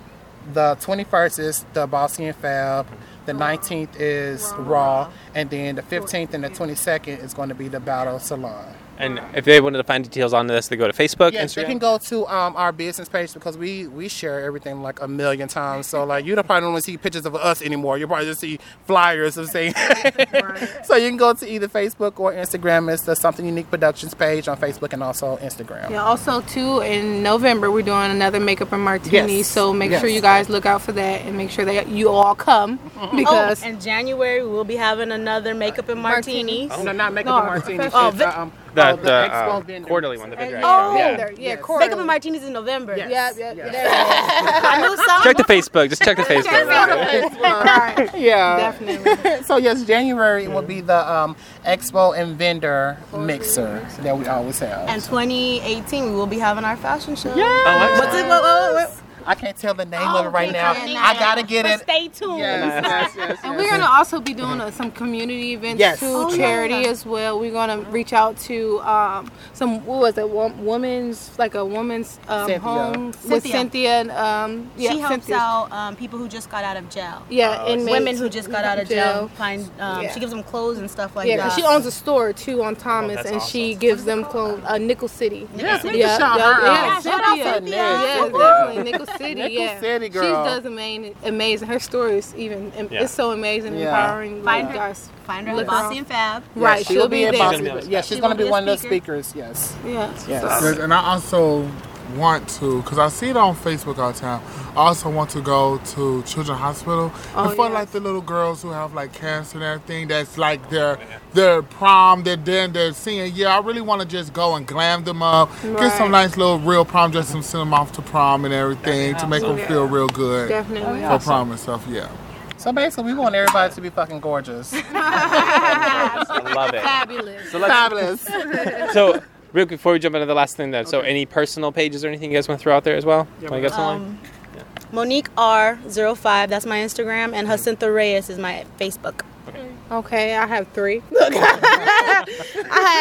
the 21st is the Bossy and Fab. The 19th is raw, and then the 15th and the 22nd is going to be the battle salon. And if they wanted to find details on this, they go to Facebook, Yes, they Instagram. can go to um, our business page because we we share everything like a million times. So like you don't probably don't see pictures of us anymore. You probably just see flyers of saying. [LAUGHS] so you can go to either Facebook or Instagram. It's the Something Unique Productions page on Facebook and also Instagram. Yeah, also too in November we're doing another makeup and martini. Yes. So make sure you guys look out for that and make sure that you all come [LAUGHS] because oh, in January we'll be having another makeup and martini. Martinis. No, not makeup No, and martinis. oh, it's, vi- um, the oh, the, Expo uh, quarterly one, the vendor. Oh, yeah. yeah, yeah, Yes. quarterly. Makeup and martinis in November. Yes. Yeah, yeah, Yes. yeah. [LAUGHS] I knew some. Check the Facebook. Just check the [LAUGHS] Facebook. Right. [LAUGHS] Yeah. Definitely. so yes, January will be the um, expo and vendor mixer that we always have. And 2018 we will be having our fashion show. Oh. What's it? What, what, what, I can't tell the name of it Oh, right now. I gotta get But it. Stay tuned. Yes, yes, yes, And we're gonna also be doing uh, some community events Yes. too, Oh, charity yeah. as well. We're gonna reach out to um, some what was it, wo- woman's like a woman's um, Cynthia. home with Cynthia. Cynthia. And, um, yeah, she helps Cynthia. out um, people who just got out of jail. Yeah, and Women who just got out of jail. Find um, Yeah. she gives them clothes and stuff like Yeah, that. because she owns a store too on Thomas, that's and awesome. she gives them clothes. Uh, Nickel City. Yes, we yeah, can shout yeah, her yeah, out. shout out Cynthia. Cynthia. Yeah, Cynthia. definitely Nickel City. Nickel yeah, City, she does amazing. Amazing. Her story is even. Yeah. It's so amazing, and Yeah. empowering. Find like, her. guys. Find her at Look Bossy her and Fab. Right, she'll, be, there. at Bossy. She's gonna be Yeah, she's She gonna be be a one of the speakers. Yes. Yeah. Yes. So- Yes, and I also want to, because I see it on Facebook all the time. I also want to go to Children's Hospital Oh, and for yes. like the little girls who have like cancer and everything. That's like their their prom. They're then they're seeing. Yeah, I really want to just go and glam them up, get some nice little real prom dresses, and send them off to prom and everything to make them feel real good Definitely. for prom and stuff. Yeah. So basically, we want everybody to be fucking gorgeous. [LAUGHS] I love it. Fabulous. So let's Fabulous. so real quick before we jump into the last thing though. So any personal pages or anything you guys want to throw out there as well? Get some? Um, Monique R05, that's my Instagram, and Jacinta Reyes is my Facebook. Okay, I have three. [LAUGHS] I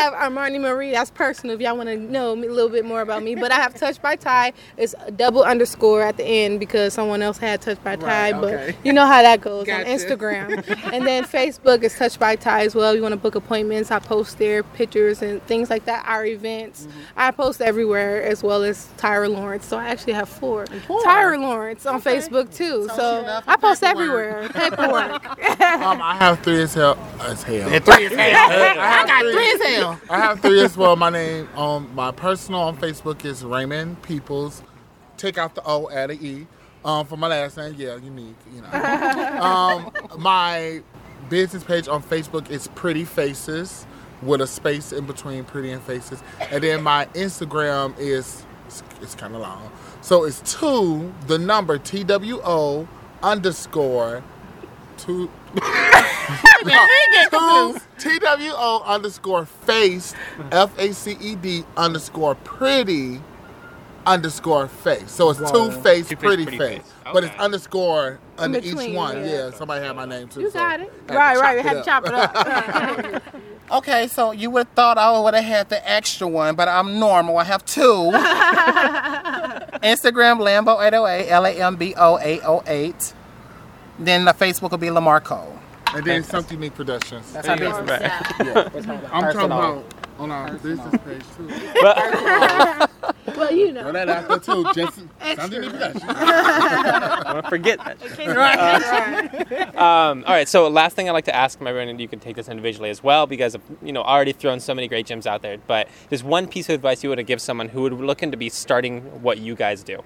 have Armani Marie. That's personal. If y'all want to know a little bit more about me, but I have Touched by Ty. It's a double underscore at the end because someone else had Touched by Ty. Right, but okay. you know how that goes Gotcha. on Instagram, and then Facebook is Touched by Ty as well. You want to book appointments? I post there pictures and things like that. Our events, Mm-hmm. I post everywhere as well as Tyra Lawrence. So I actually have four. four. Tyra Lawrence on Facebook too. So So, she I post paperwork. everywhere. Paperwork. [LAUGHS] Um, I have three as hell. As hell. three is hell. [LAUGHS] I got three as hell. I have three as well. My name, um, my personal on Facebook is Raymond Peeples. Take out the O, add an E. Um, for my last name, yeah, unique, you know. [LAUGHS] um, my business page on Facebook is Pretty Faces with a space in between Pretty and Faces, and then my Instagram is it's, it's kind of long, so it's two the number T W O underscore two. [LAUGHS] [LAUGHS] two T W O underscore face F A C E D underscore pretty underscore face. So it's two face Two-face, pretty, pretty face, face. but it's underscore under each one. yeah. Yeah. somebody had my name too. You so got it. Right, right. We had to chop it up. [LAUGHS] Okay, so you would have thought I would have had the extra one, but I'm normal. I have two. [LAUGHS] Instagram Lambo 808, L A M B O 808. Then the Facebook will be Lamark Cole. And then something unique productions. That's our There you go. business. Right. I'm talking about on our business page too. [LAUGHS] well, you know. Throw that out there too. Just something unique productions. I want to forget that. [LAUGHS] Um, all right. So last thing I'd like to ask my friend, and you can take this individually as well, because you know already thrown so many great gems out there. But there's one piece of advice you would give someone who would be looking to be starting what you guys do.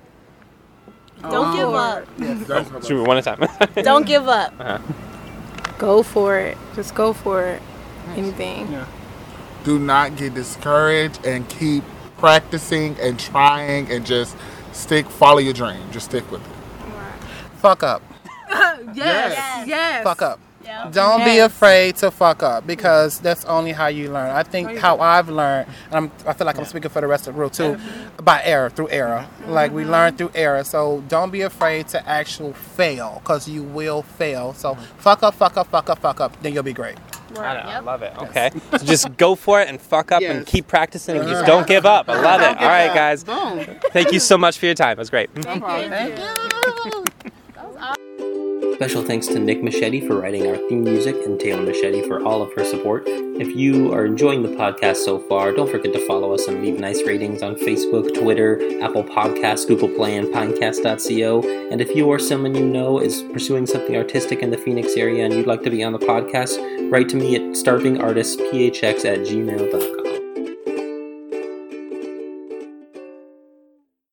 Don't give up. That's what True. One at a time. Don't give up. [LAUGHS] Go for it. Just go for it. Anything. do not get discouraged and keep practicing and trying and just stick follow your dream just stick with it Fuck up. [LAUGHS] Yes. Yes. Fuck up. Yeah. Don't be afraid to fuck up because that's only how you learn. I think how I've learned, and I'm, I feel like I'm speaking for the rest of the group too, by error, through error. Like we learn through error. So don't be afraid to actual fail because you will fail. So mm-hmm. fuck up, fuck up, fuck up, fuck up. Then you'll be great. I, know, I love it. Okay. [LAUGHS] So just go for it and fuck up and keep practicing and just don't give up. I love it. All right, guys. Boom. Thank you so much for your time. It was great. Thank you. Special thanks to Nick Machete for writing our theme music and Taylor Machete for all of her support. If you are enjoying the podcast so far, don't forget to follow us and leave nice ratings on Facebook, Twitter, Apple Podcasts, Google Play, and Pinecast.co. And if you or someone you know is pursuing something artistic in the Phoenix area and you'd like to be on the podcast, write to me at starvingartistphx at gmail.com.